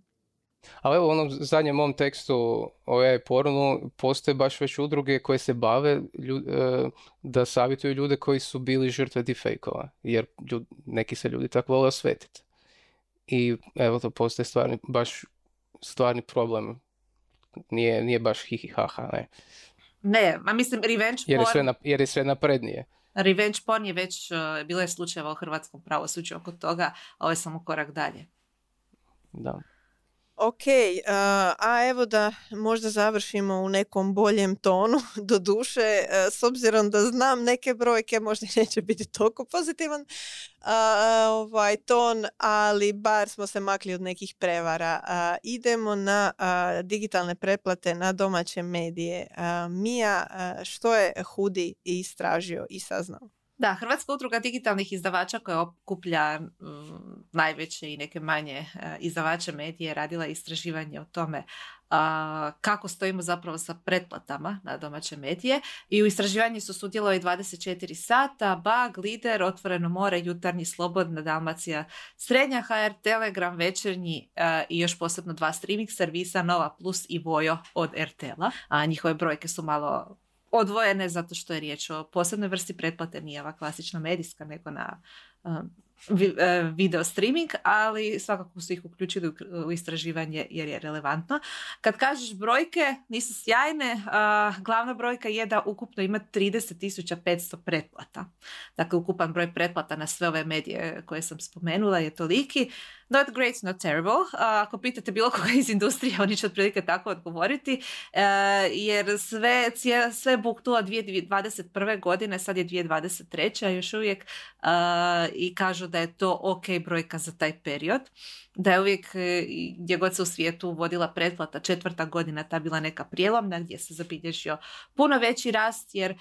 Ali evo u onom zadnjem mom tekstu o AI pornu postoje baš već udruge koje se bave lju- e, da savjetuju ljude koji su bili žrtve deepfake-ova. Jer ljud- neki se ljudi tako vole osvetiti. I evo to postoje stvarni, baš stvarni problem. Nije, nije baš hihi haha, ne. Ne, ma mislim revenge Jer je sve, porn. na, jer je sve naprednije. Revenge porn je već, bilo je slučajeva u hrvatskom pravosuđu oko toga, a ovo je samo korak dalje. Da. Ok, a evo da možda završimo u nekom boljem tonu, do duše, e, s obzirom da znam neke brojke, možda neće biti toliko pozitivan ovaj ton, ali bar smo se makli od nekih prevara. idemo na digitalne preplate na domaće medije. Mija, što je Hudi istražio i saznao? Da, Hrvatska udruga digitalnih izdavača koja okuplja mm, najveće i neke manje uh, izdavače medije radila istraživanje o tome kako stojimo zapravo sa pretplatama na domaće medije i u istraživanju su sudjelovali 24 sata, Bag, Lider, Otvoreno more, Jutarnji, Slobodna, Dalmacija, Srednja HR, Telegram, Večernji i još posebno dva streaming servisa, Nova Plus i Vojo od RTL-a. A njihove brojke su malo odvojene zato što je riječ o posebnoj vrsti pretplate, nije ova klasična medijska, nego na E, video streaming, ali svakako su ih uključili u istraživanje jer je relevantno. Kad kažeš brojke, nisu sjajne, glavna brojka je da ukupno ima 30.500 pretplata. Dakle, ukupan broj pretplata na sve ove medije koje sam spomenula je toliki. Not great, not terrible. ako pitate bilo koga iz industrije, oni će otprilike tako odgovoriti, e, jer sve, sve buktula 2021. godine, sad je 2023. još uvijek i kažu da je to ok brojka za taj period. Da je uvijek e, gdje god se u svijetu vodila pretplata četvrta godina ta bila neka prijelomna gdje se zabilježio puno veći rast jer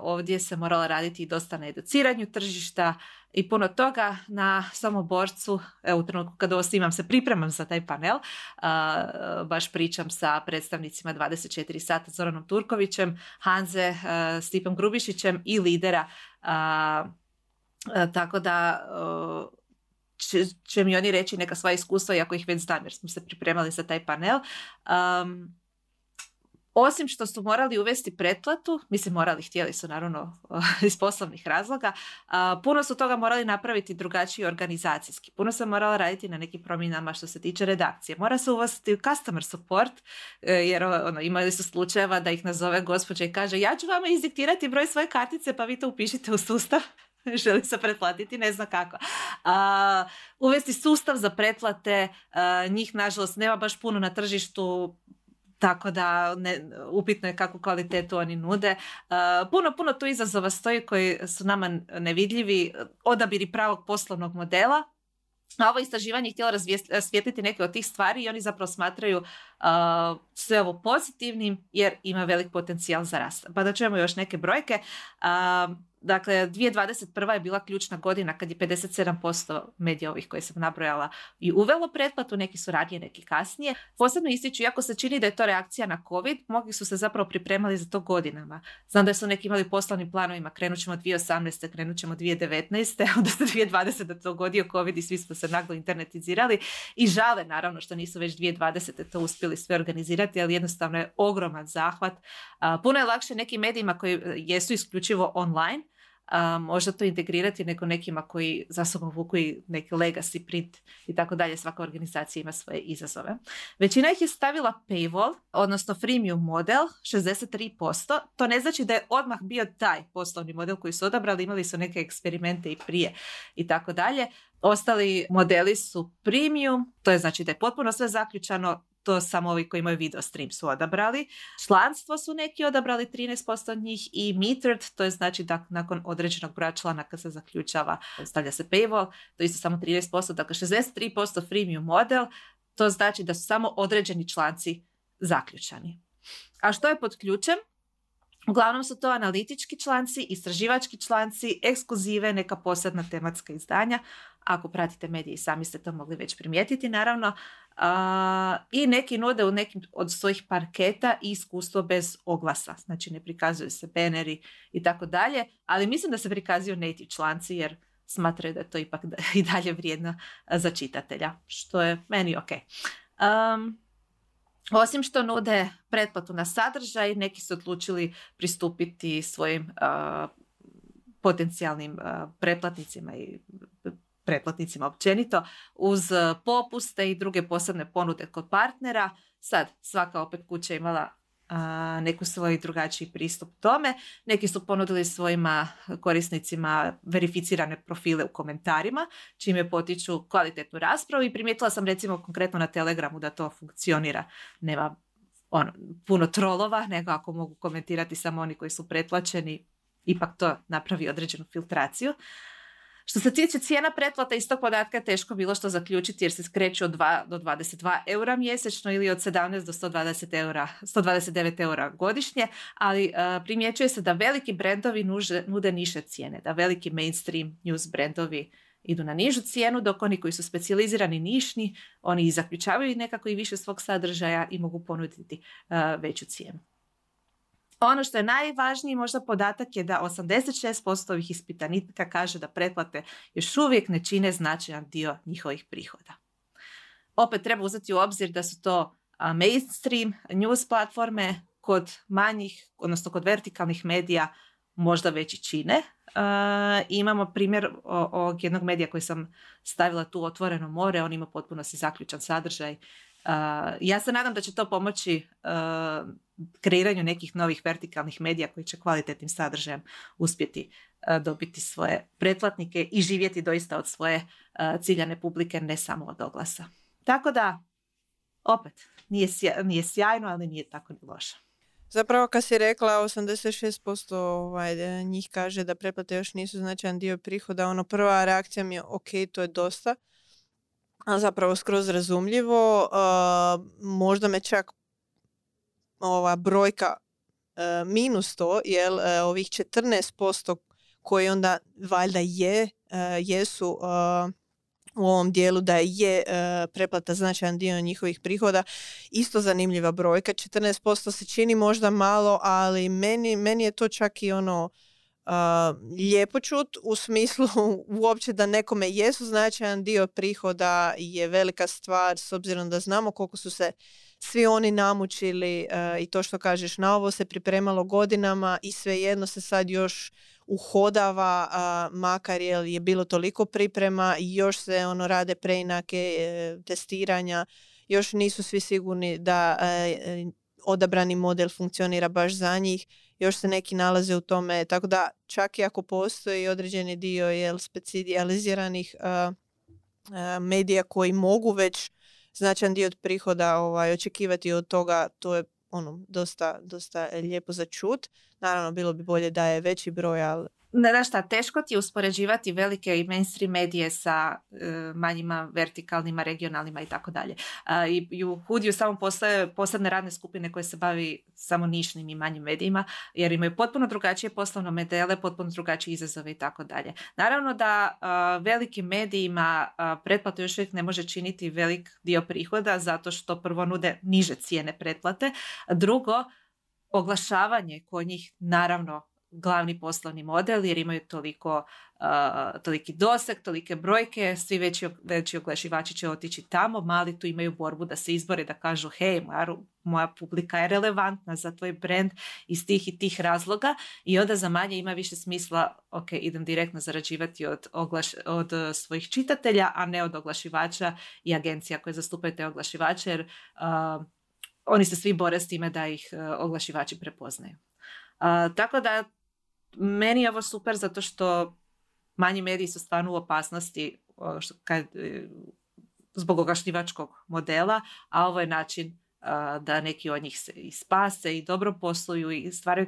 ovdje se morala raditi i dosta na educiranju tržišta i puno toga na samoborcu, evo u trenutku kada ovo se pripremam za taj panel, baš pričam sa predstavnicima 24 sata Zoranom Turkovićem, Hanze, uh, Stipom Grubišićem i lidera E, tako da će, će, mi oni reći neka sva iskustva, iako ih već znam jer smo se pripremali za taj panel. Um, osim što su morali uvesti pretplatu, mislim morali, htjeli su naravno iz poslovnih razloga, puno su toga morali napraviti drugačiji organizacijski. Puno se moralo raditi na nekim promjenama što se tiče redakcije. Mora se uvesti customer support, e, jer ono, imali su slučajeva da ih nazove gospođa i kaže ja ću vama izdiktirati broj svoje kartice pa vi to upišite u sustav. želi se pretplatiti, ne zna kako. A, uvesti sustav za pretplate, njih nažalost nema baš puno na tržištu, tako da ne, upitno je kakvu kvalitetu oni nude. puno, puno tu izazova stoji koji su nama nevidljivi. Odabiri pravog poslovnog modela, a ovo istraživanje je htjelo rasvijetliti neke od tih stvari i oni zapravo smatraju uh, sve ovo pozitivnim jer ima velik potencijal za rast. Pa da čujemo još neke brojke. Uh, Dakle, 2021. je bila ključna godina kad je 57% medija ovih koje sam nabrojala i uvelo pretplatu, neki su radnije, neki kasnije. Posebno ističu, iako se čini da je to reakcija na COVID, mnogi su se zapravo pripremali za to godinama. Znam da su neki imali poslovnim planovima, krenut ćemo 2018. krenut ćemo 2019. onda se 2020. da to dogodio COVID i svi smo se naglo internetizirali i žale naravno što nisu već 2020. to uspjeli sve organizirati, ali jednostavno je ogroman zahvat. Puno je lakše nekim medijima koji jesu isključivo online, možda to integrirati nego nekima koji za sobom vuku neki legacy print i tako dalje. Svaka organizacija ima svoje izazove. Većina ih je stavila paywall, odnosno freemium model, 63%. To ne znači da je odmah bio taj poslovni model koji su odabrali, imali su neke eksperimente i prije i tako dalje. Ostali modeli su premium, to je znači da je potpuno sve zaključano, to samo ovi koji imaju video stream su odabrali. Članstvo su neki odabrali 13% od njih i metered, to je znači da nakon određenog broja članaka se zaključava, stavlja se paywall, to je isto samo 13%, dakle 63% freemium model, to znači da su samo određeni članci zaključani. A što je pod ključem? Uglavnom su to analitički članci, istraživački članci, ekskluzive, neka posebna tematska izdanja. Ako pratite medije, sami ste to mogli već primijetiti, naravno. I neki nude u nekim od svojih parketa i iskustvo bez oglasa. Znači ne prikazuju se beneri i tako dalje. Ali mislim da se prikazuju native članci jer smatraju da je to ipak i dalje vrijedno za čitatelja. Što je meni ok. Um, osim što nude pretplatu na sadržaj, neki su odlučili pristupiti svojim potencijalnim pretplatnicima i pretplatnicima općenito uz popuste i druge posebne ponude kod partnera. Sad, svaka opet kuća imala neku svoj drugačiji pristup tome. Neki su ponudili svojima korisnicima verificirane profile u komentarima, čime potiču kvalitetnu raspravu i primijetila sam recimo konkretno na Telegramu da to funkcionira. Nema ono, puno trolova, nego ako mogu komentirati samo oni koji su pretplaćeni, ipak to napravi određenu filtraciju. Što se tiče cijena pretplata, iz tog podatka je teško bilo što zaključiti jer se skreću od 2 do 22 eura mjesečno ili od 17 do 120 eura, 129 eura godišnje, ali uh, primjećuje se da veliki brendovi nude niše cijene, da veliki mainstream news brendovi idu na nižu cijenu, dok oni koji su specijalizirani nišni, oni zaključavaju nekako i više svog sadržaja i mogu ponuditi uh, veću cijenu. Ono što je najvažniji možda podatak je da 86% ovih ispitanika kaže da pretplate još uvijek ne čine značajan dio njihovih prihoda. Opet treba uzeti u obzir da su to mainstream news platforme kod manjih, odnosno kod vertikalnih medija možda veći čine. imamo primjer ovog jednog medija koji sam stavila tu otvoreno more, on ima potpuno si zaključan sadržaj. ja se nadam da će to pomoći kreiranju nekih novih vertikalnih medija koji će kvalitetnim sadržajem uspjeti e, dobiti svoje pretplatnike i živjeti doista od svoje e, ciljane publike, ne samo od oglasa. Tako da, opet, nije, nije sjajno, ali nije tako ni loše. Zapravo kad si rekla 86% ovaj, njih kaže da pretplate još nisu značajan dio prihoda, ono prva reakcija mi je ok, to je dosta, a zapravo skroz razumljivo. Uh, možda me čak ova brojka e, minus to, jer e, ovih 14% koji onda valjda je, e, jesu u ovom dijelu da je preplata značajan dio njihovih prihoda. Isto zanimljiva brojka. 14% se čini možda malo, ali meni, meni je to čak i ono uh, lijepo čut u smislu uopće da nekome jesu značajan dio prihoda je velika stvar s obzirom da znamo koliko su se svi oni namučili uh, i to što kažeš na ovo se pripremalo godinama i svejedno se sad još uhodava uh, makar je bilo toliko priprema i još se ono rade preinake uh, testiranja još nisu svi sigurni da odabrani model funkcionira baš za njih još se neki nalaze u tome tako da čak i ako postoji određeni dio jel, specijaliziranih medija koji mogu već značajan dio od prihoda ovaj, očekivati od toga, to je ono, dosta, dosta lijepo za čut. Naravno, bilo bi bolje da je veći broj, ali ne šta, teško ti je uspoređivati velike i mainstream medije sa e, manjima vertikalnima, regionalnima i tako dalje. I, u Hudiju samo postoje posebne radne skupine koje se bavi samo nišnim i manjim medijima, jer imaju potpuno drugačije poslovne modele, potpuno drugačije izazove i tako dalje. Naravno da velikim medijima pretplatu još uvijek ne može činiti velik dio prihoda, zato što prvo nude niže cijene pretplate, drugo, oglašavanje kod njih naravno glavni poslovni model jer imaju toliko, toliki doseg, tolike brojke, svi veći, veći oglašivači će otići tamo, mali tu imaju borbu da se izbore, da kažu hej, moja, moja publika je relevantna za tvoj brand iz tih i tih razloga i onda za manje ima više smisla, ok, idem direktno zarađivati od, oglaš, od svojih čitatelja, a ne od oglašivača i agencija koje zastupaju te oglašivače jer oni se svi bore s time da ih uh, oglašivači prepoznaju. Uh, tako da meni je ovo super zato što manji mediji su stvarno u opasnosti što, kad, e, zbog oglašivačkog modela, a ovo je način da neki od njih se i spase i dobro posluju i stvaraju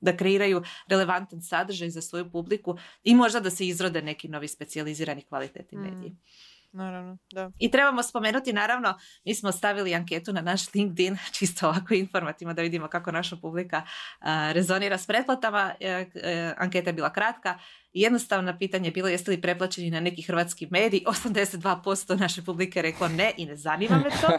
da kreiraju relevantan sadržaj za svoju publiku i možda da se izrode neki novi specijalizirani kvalitetni mm. Naravno, da. I trebamo spomenuti, naravno, mi smo stavili anketu na naš LinkedIn, čisto ovako informativno da vidimo kako naša publika rezonira s pretplatama. E, e, anketa je bila kratka. Jednostavno pitanje je bilo jeste li preplaćeni na neki hrvatski medij. 82% naše publike reklo ne i ne zanima me to.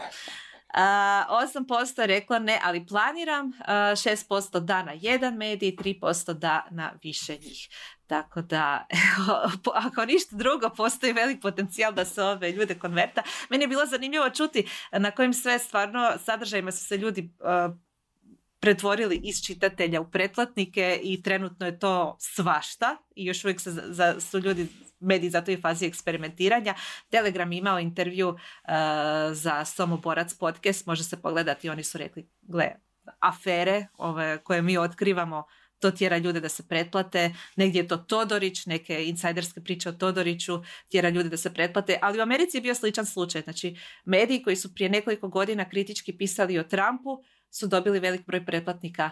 8% reklo ne, ali planiram, 6% da na jedan medij, 3% da na više njih. Tako da, ako ništa drugo, postoji velik potencijal da se ove ljude konverta. Meni je bilo zanimljivo čuti na kojim sve stvarno sadržajima su se ljudi pretvorili iz čitatelja u pretplatnike i trenutno je to svašta i još uvijek se za, su ljudi mediji za toj fazi eksperimentiranja. Telegram imao intervju uh, za Somoborac podcast, može se pogledati, oni su rekli, gle, afere ove, koje mi otkrivamo to tjera ljude da se pretplate, negdje je to Todorić, neke insajderske priče o Todoriću tjera ljude da se pretplate, ali u Americi je bio sličan slučaj. Znači, mediji koji su prije nekoliko godina kritički pisali o Trumpu su dobili velik broj pretplatnika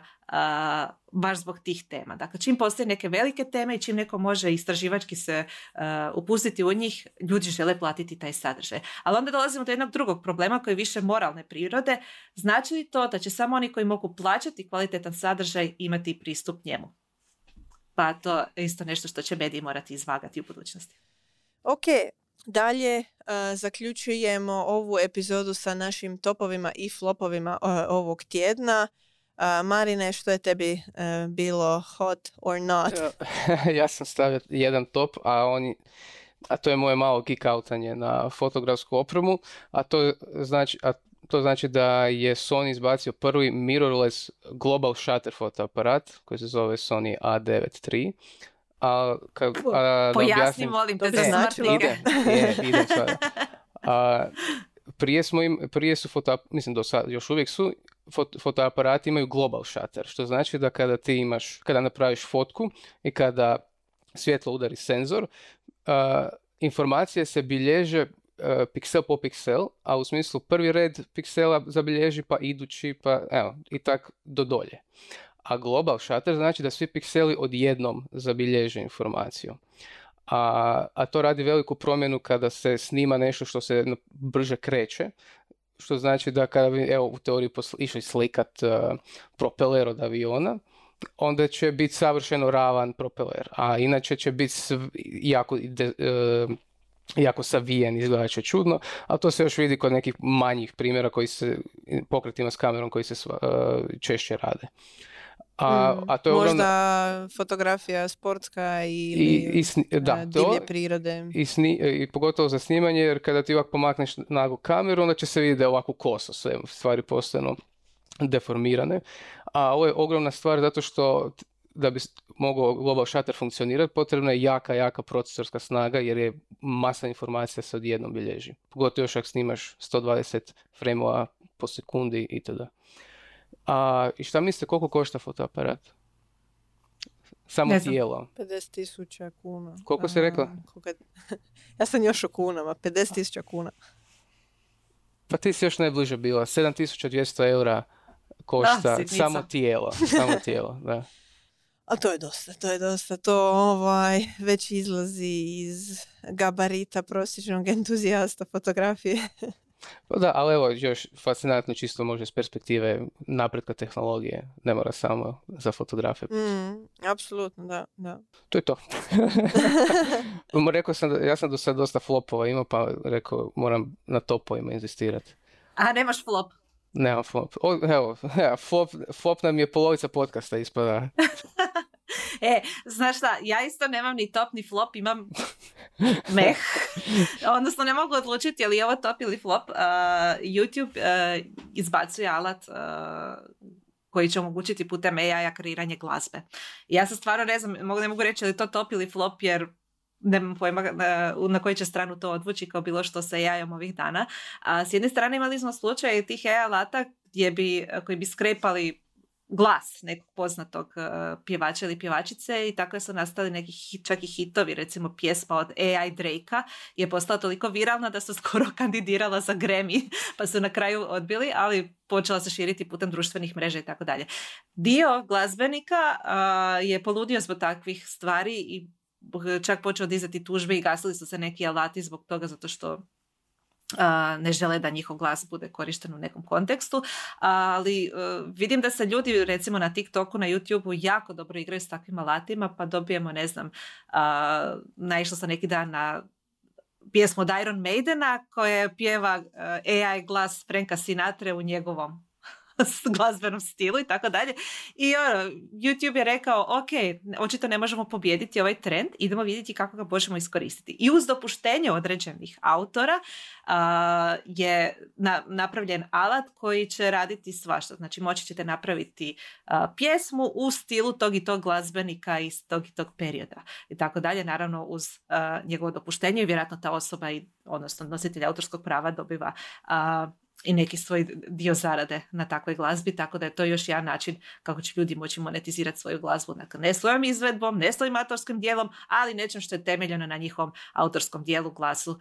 baš zbog tih tema. Dakle, čim postoje neke velike teme i čim neko može istraživački se upustiti u njih, ljudi žele platiti taj sadržaj. Ali onda dolazimo do jednog drugog problema koji je više moralne prirode. Znači li to da će samo oni koji mogu plaćati kvalitetan sadržaj imati pristup njemu? Pa to je isto nešto što će mediji morati izvagati u budućnosti. Ok, Dalje uh, zaključujemo ovu epizodu sa našim topovima i flopovima uh, ovog tjedna. Uh, Marine, što je tebi bilo hot or not? ja sam stavio jedan top, a oni a to je moje malo geek outanje na fotografsku opremu, a to znači, a to znači da je Sony izbacio prvi mirrorless global shutter fotoaparat koji se zove Sony A9 III a, ka, a, Pojasni, molim te, za značilo. Ide, je, sad. A, prije, smo im, prije su foto, mislim do sad, još uvijek su, fot, fotoaparati imaju global shutter, što znači da kada ti imaš, kada napraviš fotku i kada svjetlo udari senzor, a, informacije se bilježe piksel po piksel, a u smislu prvi red piksela zabilježi pa idući, pa evo, i tak do dolje a global shutter znači da svi pikseli odjednom zabilježe informaciju. A, a to radi veliku promjenu kada se snima nešto što se brže kreće, što znači da kada bi, evo, u teoriji išli slikat uh, propeler od aviona, onda će biti savršeno ravan propeler, a inače će biti jako, de, uh, jako savijen, izgledat će čudno, a to se još vidi kod nekih manjih primjera koji se, pokretima s kamerom koji se uh, češće rade. A, mm, a to je Možda fotografija sportska ili I, i da, divlje to, prirode. I, sni, I pogotovo za snimanje, jer kada ti ovako pomakneš nagu kameru, onda će se vidjeti da je ovako koso sve stvari postanu deformirane. A ovo je ogromna stvar zato što da bi mogao global shutter funkcionirati, potrebna je jaka, jaka procesorska snaga jer je masa informacija se odjednom bilježi. Pogotovo još ako snimaš 120 fremova po sekundi itd. A, I šta mislite koliko košta fotoaparat? Samo tijelo. 50 tisuća kuna. Koliko si rekla? ja sam još o kunama, 50 tisuća kuna. Pa ti si još najbliže bila. 7200 eura košta samo tijelo. Samo tijelo, da. A to je dosta, to je dosta. To ovaj, već izlazi iz gabarita prosječnog entuzijasta fotografije. Pa da, ali evo još fascinantno čisto može s perspektive napretka tehnologije, ne mora samo za fotografe. Mm, apsolutno, da, da. To je to. rekao sam ja sam do sad dosta flopova imao, pa rekao moram na topovima inzistirati. A nemaš flop? Nemam flop. O, evo, flop, flop nam je polovica podcasta ispada. E, znaš šta, ja isto nemam ni top ni flop, imam meh. Odnosno ne mogu odlučiti je li ovo top ili flop. Uh, YouTube uh, izbacuje alat uh, koji će omogućiti putem AI-a kreiranje glazbe. ja se stvarno ne znam, mogu, ne mogu reći je li to top ili flop jer nemam pojma na, na će stranu to odvući kao bilo što sa AI-om ovih dana. A s jedne strane imali smo slučaj tih AI alata gdje bi, koji bi skrepali glas nekog poznatog uh, pjevača ili pjevačice i tako su nastali neki čak i hitovi, recimo pjesma od AI Drake-a je postala toliko viralna da su skoro kandidirala za Grammy, pa su na kraju odbili, ali počela se širiti putem društvenih mreža i tako dalje. Dio glazbenika uh, je poludio zbog takvih stvari i čak počeo dizati tužbe i gasili su se neki alati zbog toga zato što ne žele da njihov glas bude korišten u nekom kontekstu, ali e, vidim da se ljudi recimo na TikToku, na YouTubeu jako dobro igraju s takvim alatima, pa dobijemo, ne znam, naišla sam neki dan na pjesmu od Iron Maidena koja pjeva e, AI glas Franka Sinatre u njegovom glazbenom stilu i tako dalje. I ono, YouTube je rekao, ok, očito ne možemo pobijediti ovaj trend, idemo vidjeti kako ga možemo iskoristiti. I uz dopuštenje određenih autora je napravljen alat koji će raditi svašta. Znači moći ćete napraviti pjesmu u stilu tog i tog glazbenika iz tog i tog perioda. I tako dalje, naravno uz njegovo dopuštenje i vjerojatno ta osoba i odnosno nositelj autorskog prava dobiva i neki svoj dio zarade na takvoj glazbi, tako da je to još jedan način kako će ljudi moći monetizirati svoju glazbu. Dakle, ne svojom izvedbom, ne svojim autorskim dijelom, ali nečem što je temeljeno na njihovom autorskom dijelu, glasu,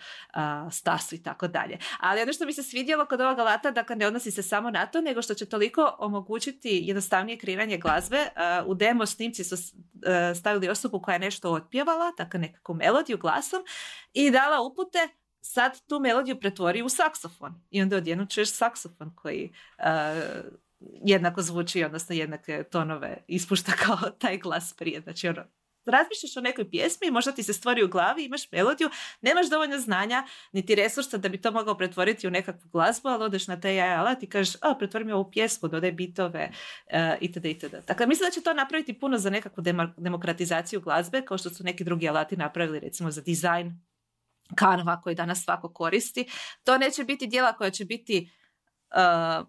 stasu i tako dalje. Ali ono što mi se svidjelo kod ovog alata, dakle, ne odnosi se samo na to, nego što će toliko omogućiti jednostavnije kreiranje glazbe. u demo snimci su stavili osobu koja je nešto otpjevala, dakle nekakvu melodiju glasom i dala upute sad tu melodiju pretvori u saksofon. I onda odjednom čuješ saksofon koji uh, jednako zvuči, odnosno jednake tonove ispušta kao taj glas prije. Znači ono, razmišljaš o nekoj pjesmi, možda ti se stvori u glavi, imaš melodiju, nemaš dovoljno znanja, niti resursa da bi to mogao pretvoriti u nekakvu glazbu, ali odeš na taj alat i kažeš, a, pretvori mi ovu pjesmu, dodaj bitove, uh, itd. itd. Dakle, mislim da će to napraviti puno za nekakvu demokratizaciju glazbe, kao što su neki drugi alati napravili, recimo za dizajn kanva koji danas svako koristi. To neće biti dijela koja će biti uh,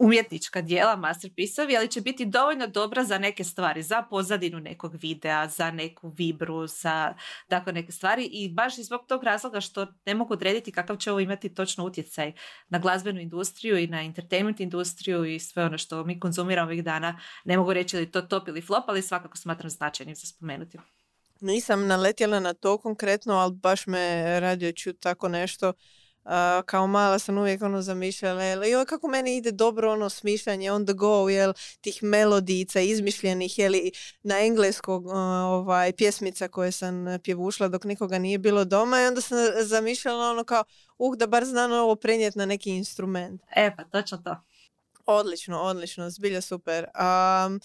umjetnička dijela, masterpiece ali će biti dovoljno dobra za neke stvari, za pozadinu nekog videa, za neku vibru, za tako neke stvari i baš iz zbog tog razloga što ne mogu odrediti kakav će ovo imati točno utjecaj na glazbenu industriju i na entertainment industriju i sve ono što mi konzumiramo ovih dana. Ne mogu reći je to top ili flop, ali svakako smatram značajnim za spomenuti. Nisam naletjela na to konkretno, ali baš me radio čuti tako nešto. kao mala sam uvijek ono zamišljala, joj kako meni ide dobro ono smišljanje on the go, jel, tih melodica izmišljenih, jeli, na engleskog ovaj, pjesmica koje sam pjevušla dok nikoga nije bilo doma i onda sam zamišljala ono kao, uh, da bar znam ovo prenijeti na neki instrument. E pa, točno to. Odlično, odlično, zbilja super. Um,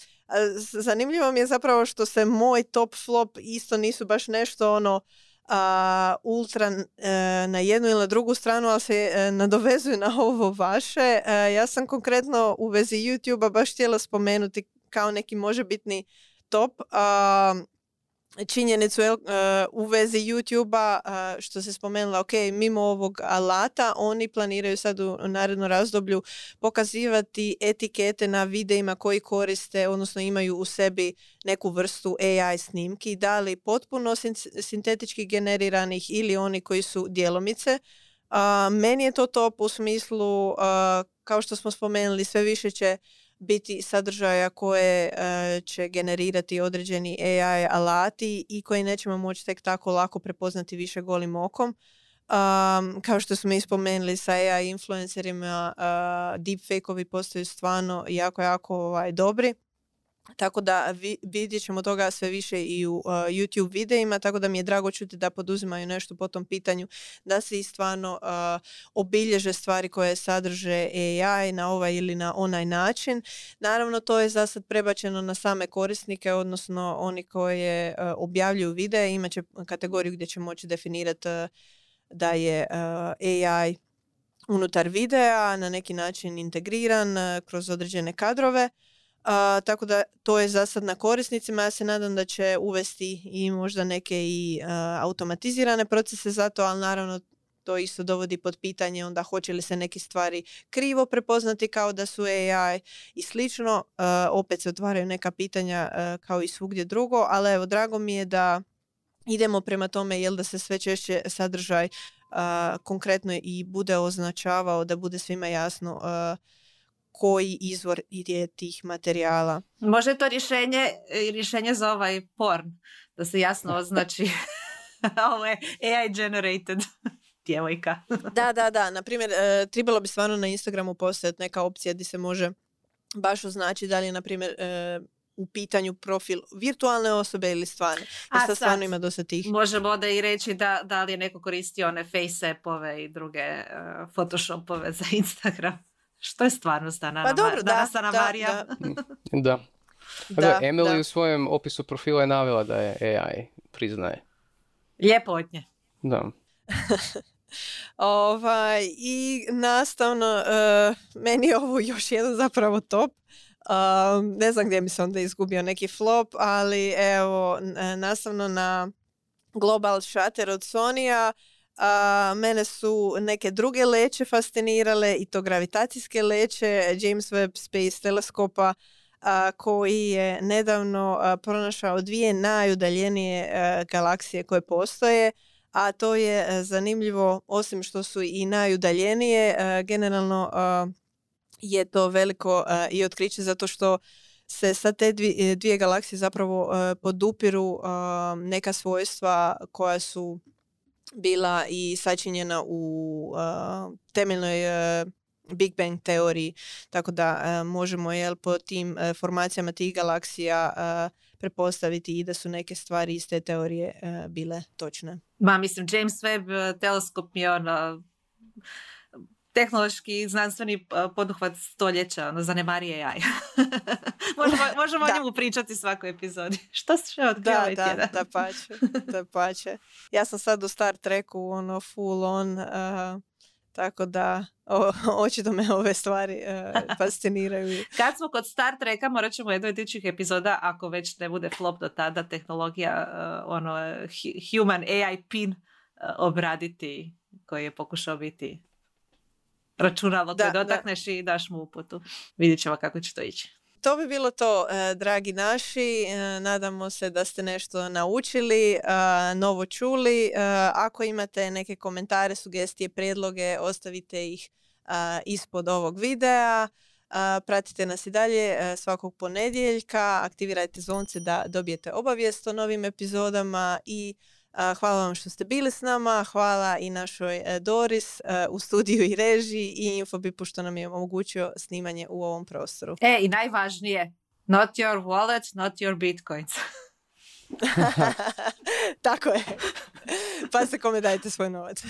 zanimljivo mi je zapravo što se moj top flop isto nisu baš nešto ono ultra e, na jednu ili na drugu stranu, ali se uh, nadovezuju na ovo vaše. E, ja sam konkretno u vezi YouTube-a baš htjela spomenuti kao neki možebitni top činjenicu uh, u vezi YouTube-a uh, što se spomenula, ok, mimo ovog alata oni planiraju sad u narednom razdoblju pokazivati etikete na videima koji koriste, odnosno imaju u sebi neku vrstu AI snimki, da li potpuno sintetički generiranih ili oni koji su djelomice. Uh, meni je to top u smislu, kao što smo spomenuli, sve više će biti sadržaja koje e, će generirati određeni AI alati i koji nećemo moći tek tako lako prepoznati više golim okom. Um, kao što smo ispomenuli sa AI influencerima, uh, deepfake-ovi postaju stvarno jako, jako ovaj, dobri. Tako da vidjet ćemo toga sve više i u uh, YouTube videima, tako da mi je drago čuti da poduzimaju nešto po tom pitanju, da se i stvarno uh, obilježe stvari koje sadrže AI na ovaj ili na onaj način. Naravno, to je za sad prebačeno na same korisnike, odnosno oni koje uh, objavljuju videe, imat će kategoriju gdje će moći definirati da je AI unutar videa na neki način integriran kroz određene kadrove tako da to je za sad na korisnicima. Ja se nadam da će uvesti i možda neke i automatizirane procese za to, ali naravno to isto dovodi pod pitanje onda hoće li se neke stvari krivo prepoznati kao da su AI i slično. opet se otvaraju neka pitanja kao i svugdje drugo, ali evo drago mi je da idemo prema tome jel da se sve češće sadržaj konkretno i bude označavao, da bude svima jasno koji izvor je tih materijala. Može to rješenje, rješenje za ovaj porn, da se jasno označi ovo je AI generated djevojka. da, da, da. Naprimjer, e, trebalo bi stvarno na Instagramu postojati neka opcija gdje se može baš označiti da li je, na primjer, e, u pitanju profil virtualne osobe ili stvarne. A sad stvarno ima dosta tih. Možemo onda i reći da, da li je neko koristio one face appove i druge uh, photoshopove za Instagram. Što je stvarnost Dana, pa dobro, da, da, Marija? Da. da. Emily u svojem opisu profila je navela da je AI, priznaje. Lijepo od nje. Da. ovaj, I nastavno, uh, meni je ovo još jedan zapravo top. Uh, ne znam gdje mi se onda izgubio neki flop, ali evo, nastavno na Global Shutter od Sonija, a, mene su neke druge leće fascinirale i to gravitacijske leće James Webb Space teleskopa koji je nedavno pronašao dvije najudaljenije galaksije koje postoje a to je zanimljivo, osim što su i najudaljenije, generalno je to veliko i otkriće zato što se sa te dvije, dvije galaksije zapravo podupiru neka svojstva koja su bila i sačinjena u temeljnoj Big Bang teoriji, tako da možemo jel, po tim formacijama tih galaksija prepostaviti i da su neke stvari iz te teorije bile točne. Ma, mislim, James Webb teleskop je ono tehnološki znanstveni poduhvat stoljeća, ono, zanemarije jaj. možemo možemo o njemu pričati svaku epizodi. Što se še Da, ovaj da, da pače, da pače. Ja sam sad u Star Treku, ono, full on, uh, tako da o, očito me ove stvari uh, fasciniraju. Kad smo kod Star Treka, morat ćemo jednu od epizoda, ako već ne bude flop do tada, tehnologija, uh, ono, human AI pin obraditi koji je pokušao biti računalo koje dotakneš i daš mu uputu. Vidjet ćemo kako će to ići. To bi bilo to, e, dragi naši. E, nadamo se da ste nešto naučili, e, novo čuli. Ako imate neke komentare, sugestije, prijedloge, ostavite ih ispod ovog videa. Pratite nas i dalje svakog ponedjeljka. Aktivirajte zvonce da dobijete obavijest o novim epizodama i Hvala vam što ste bili s nama, hvala i našoj e, Doris e, u studiju i režiji i Infobipu što nam je omogućio snimanje u ovom prostoru. E, i najvažnije, not your wallet, not your bitcoins. Tako je. Pa se kome dajte svoj novac.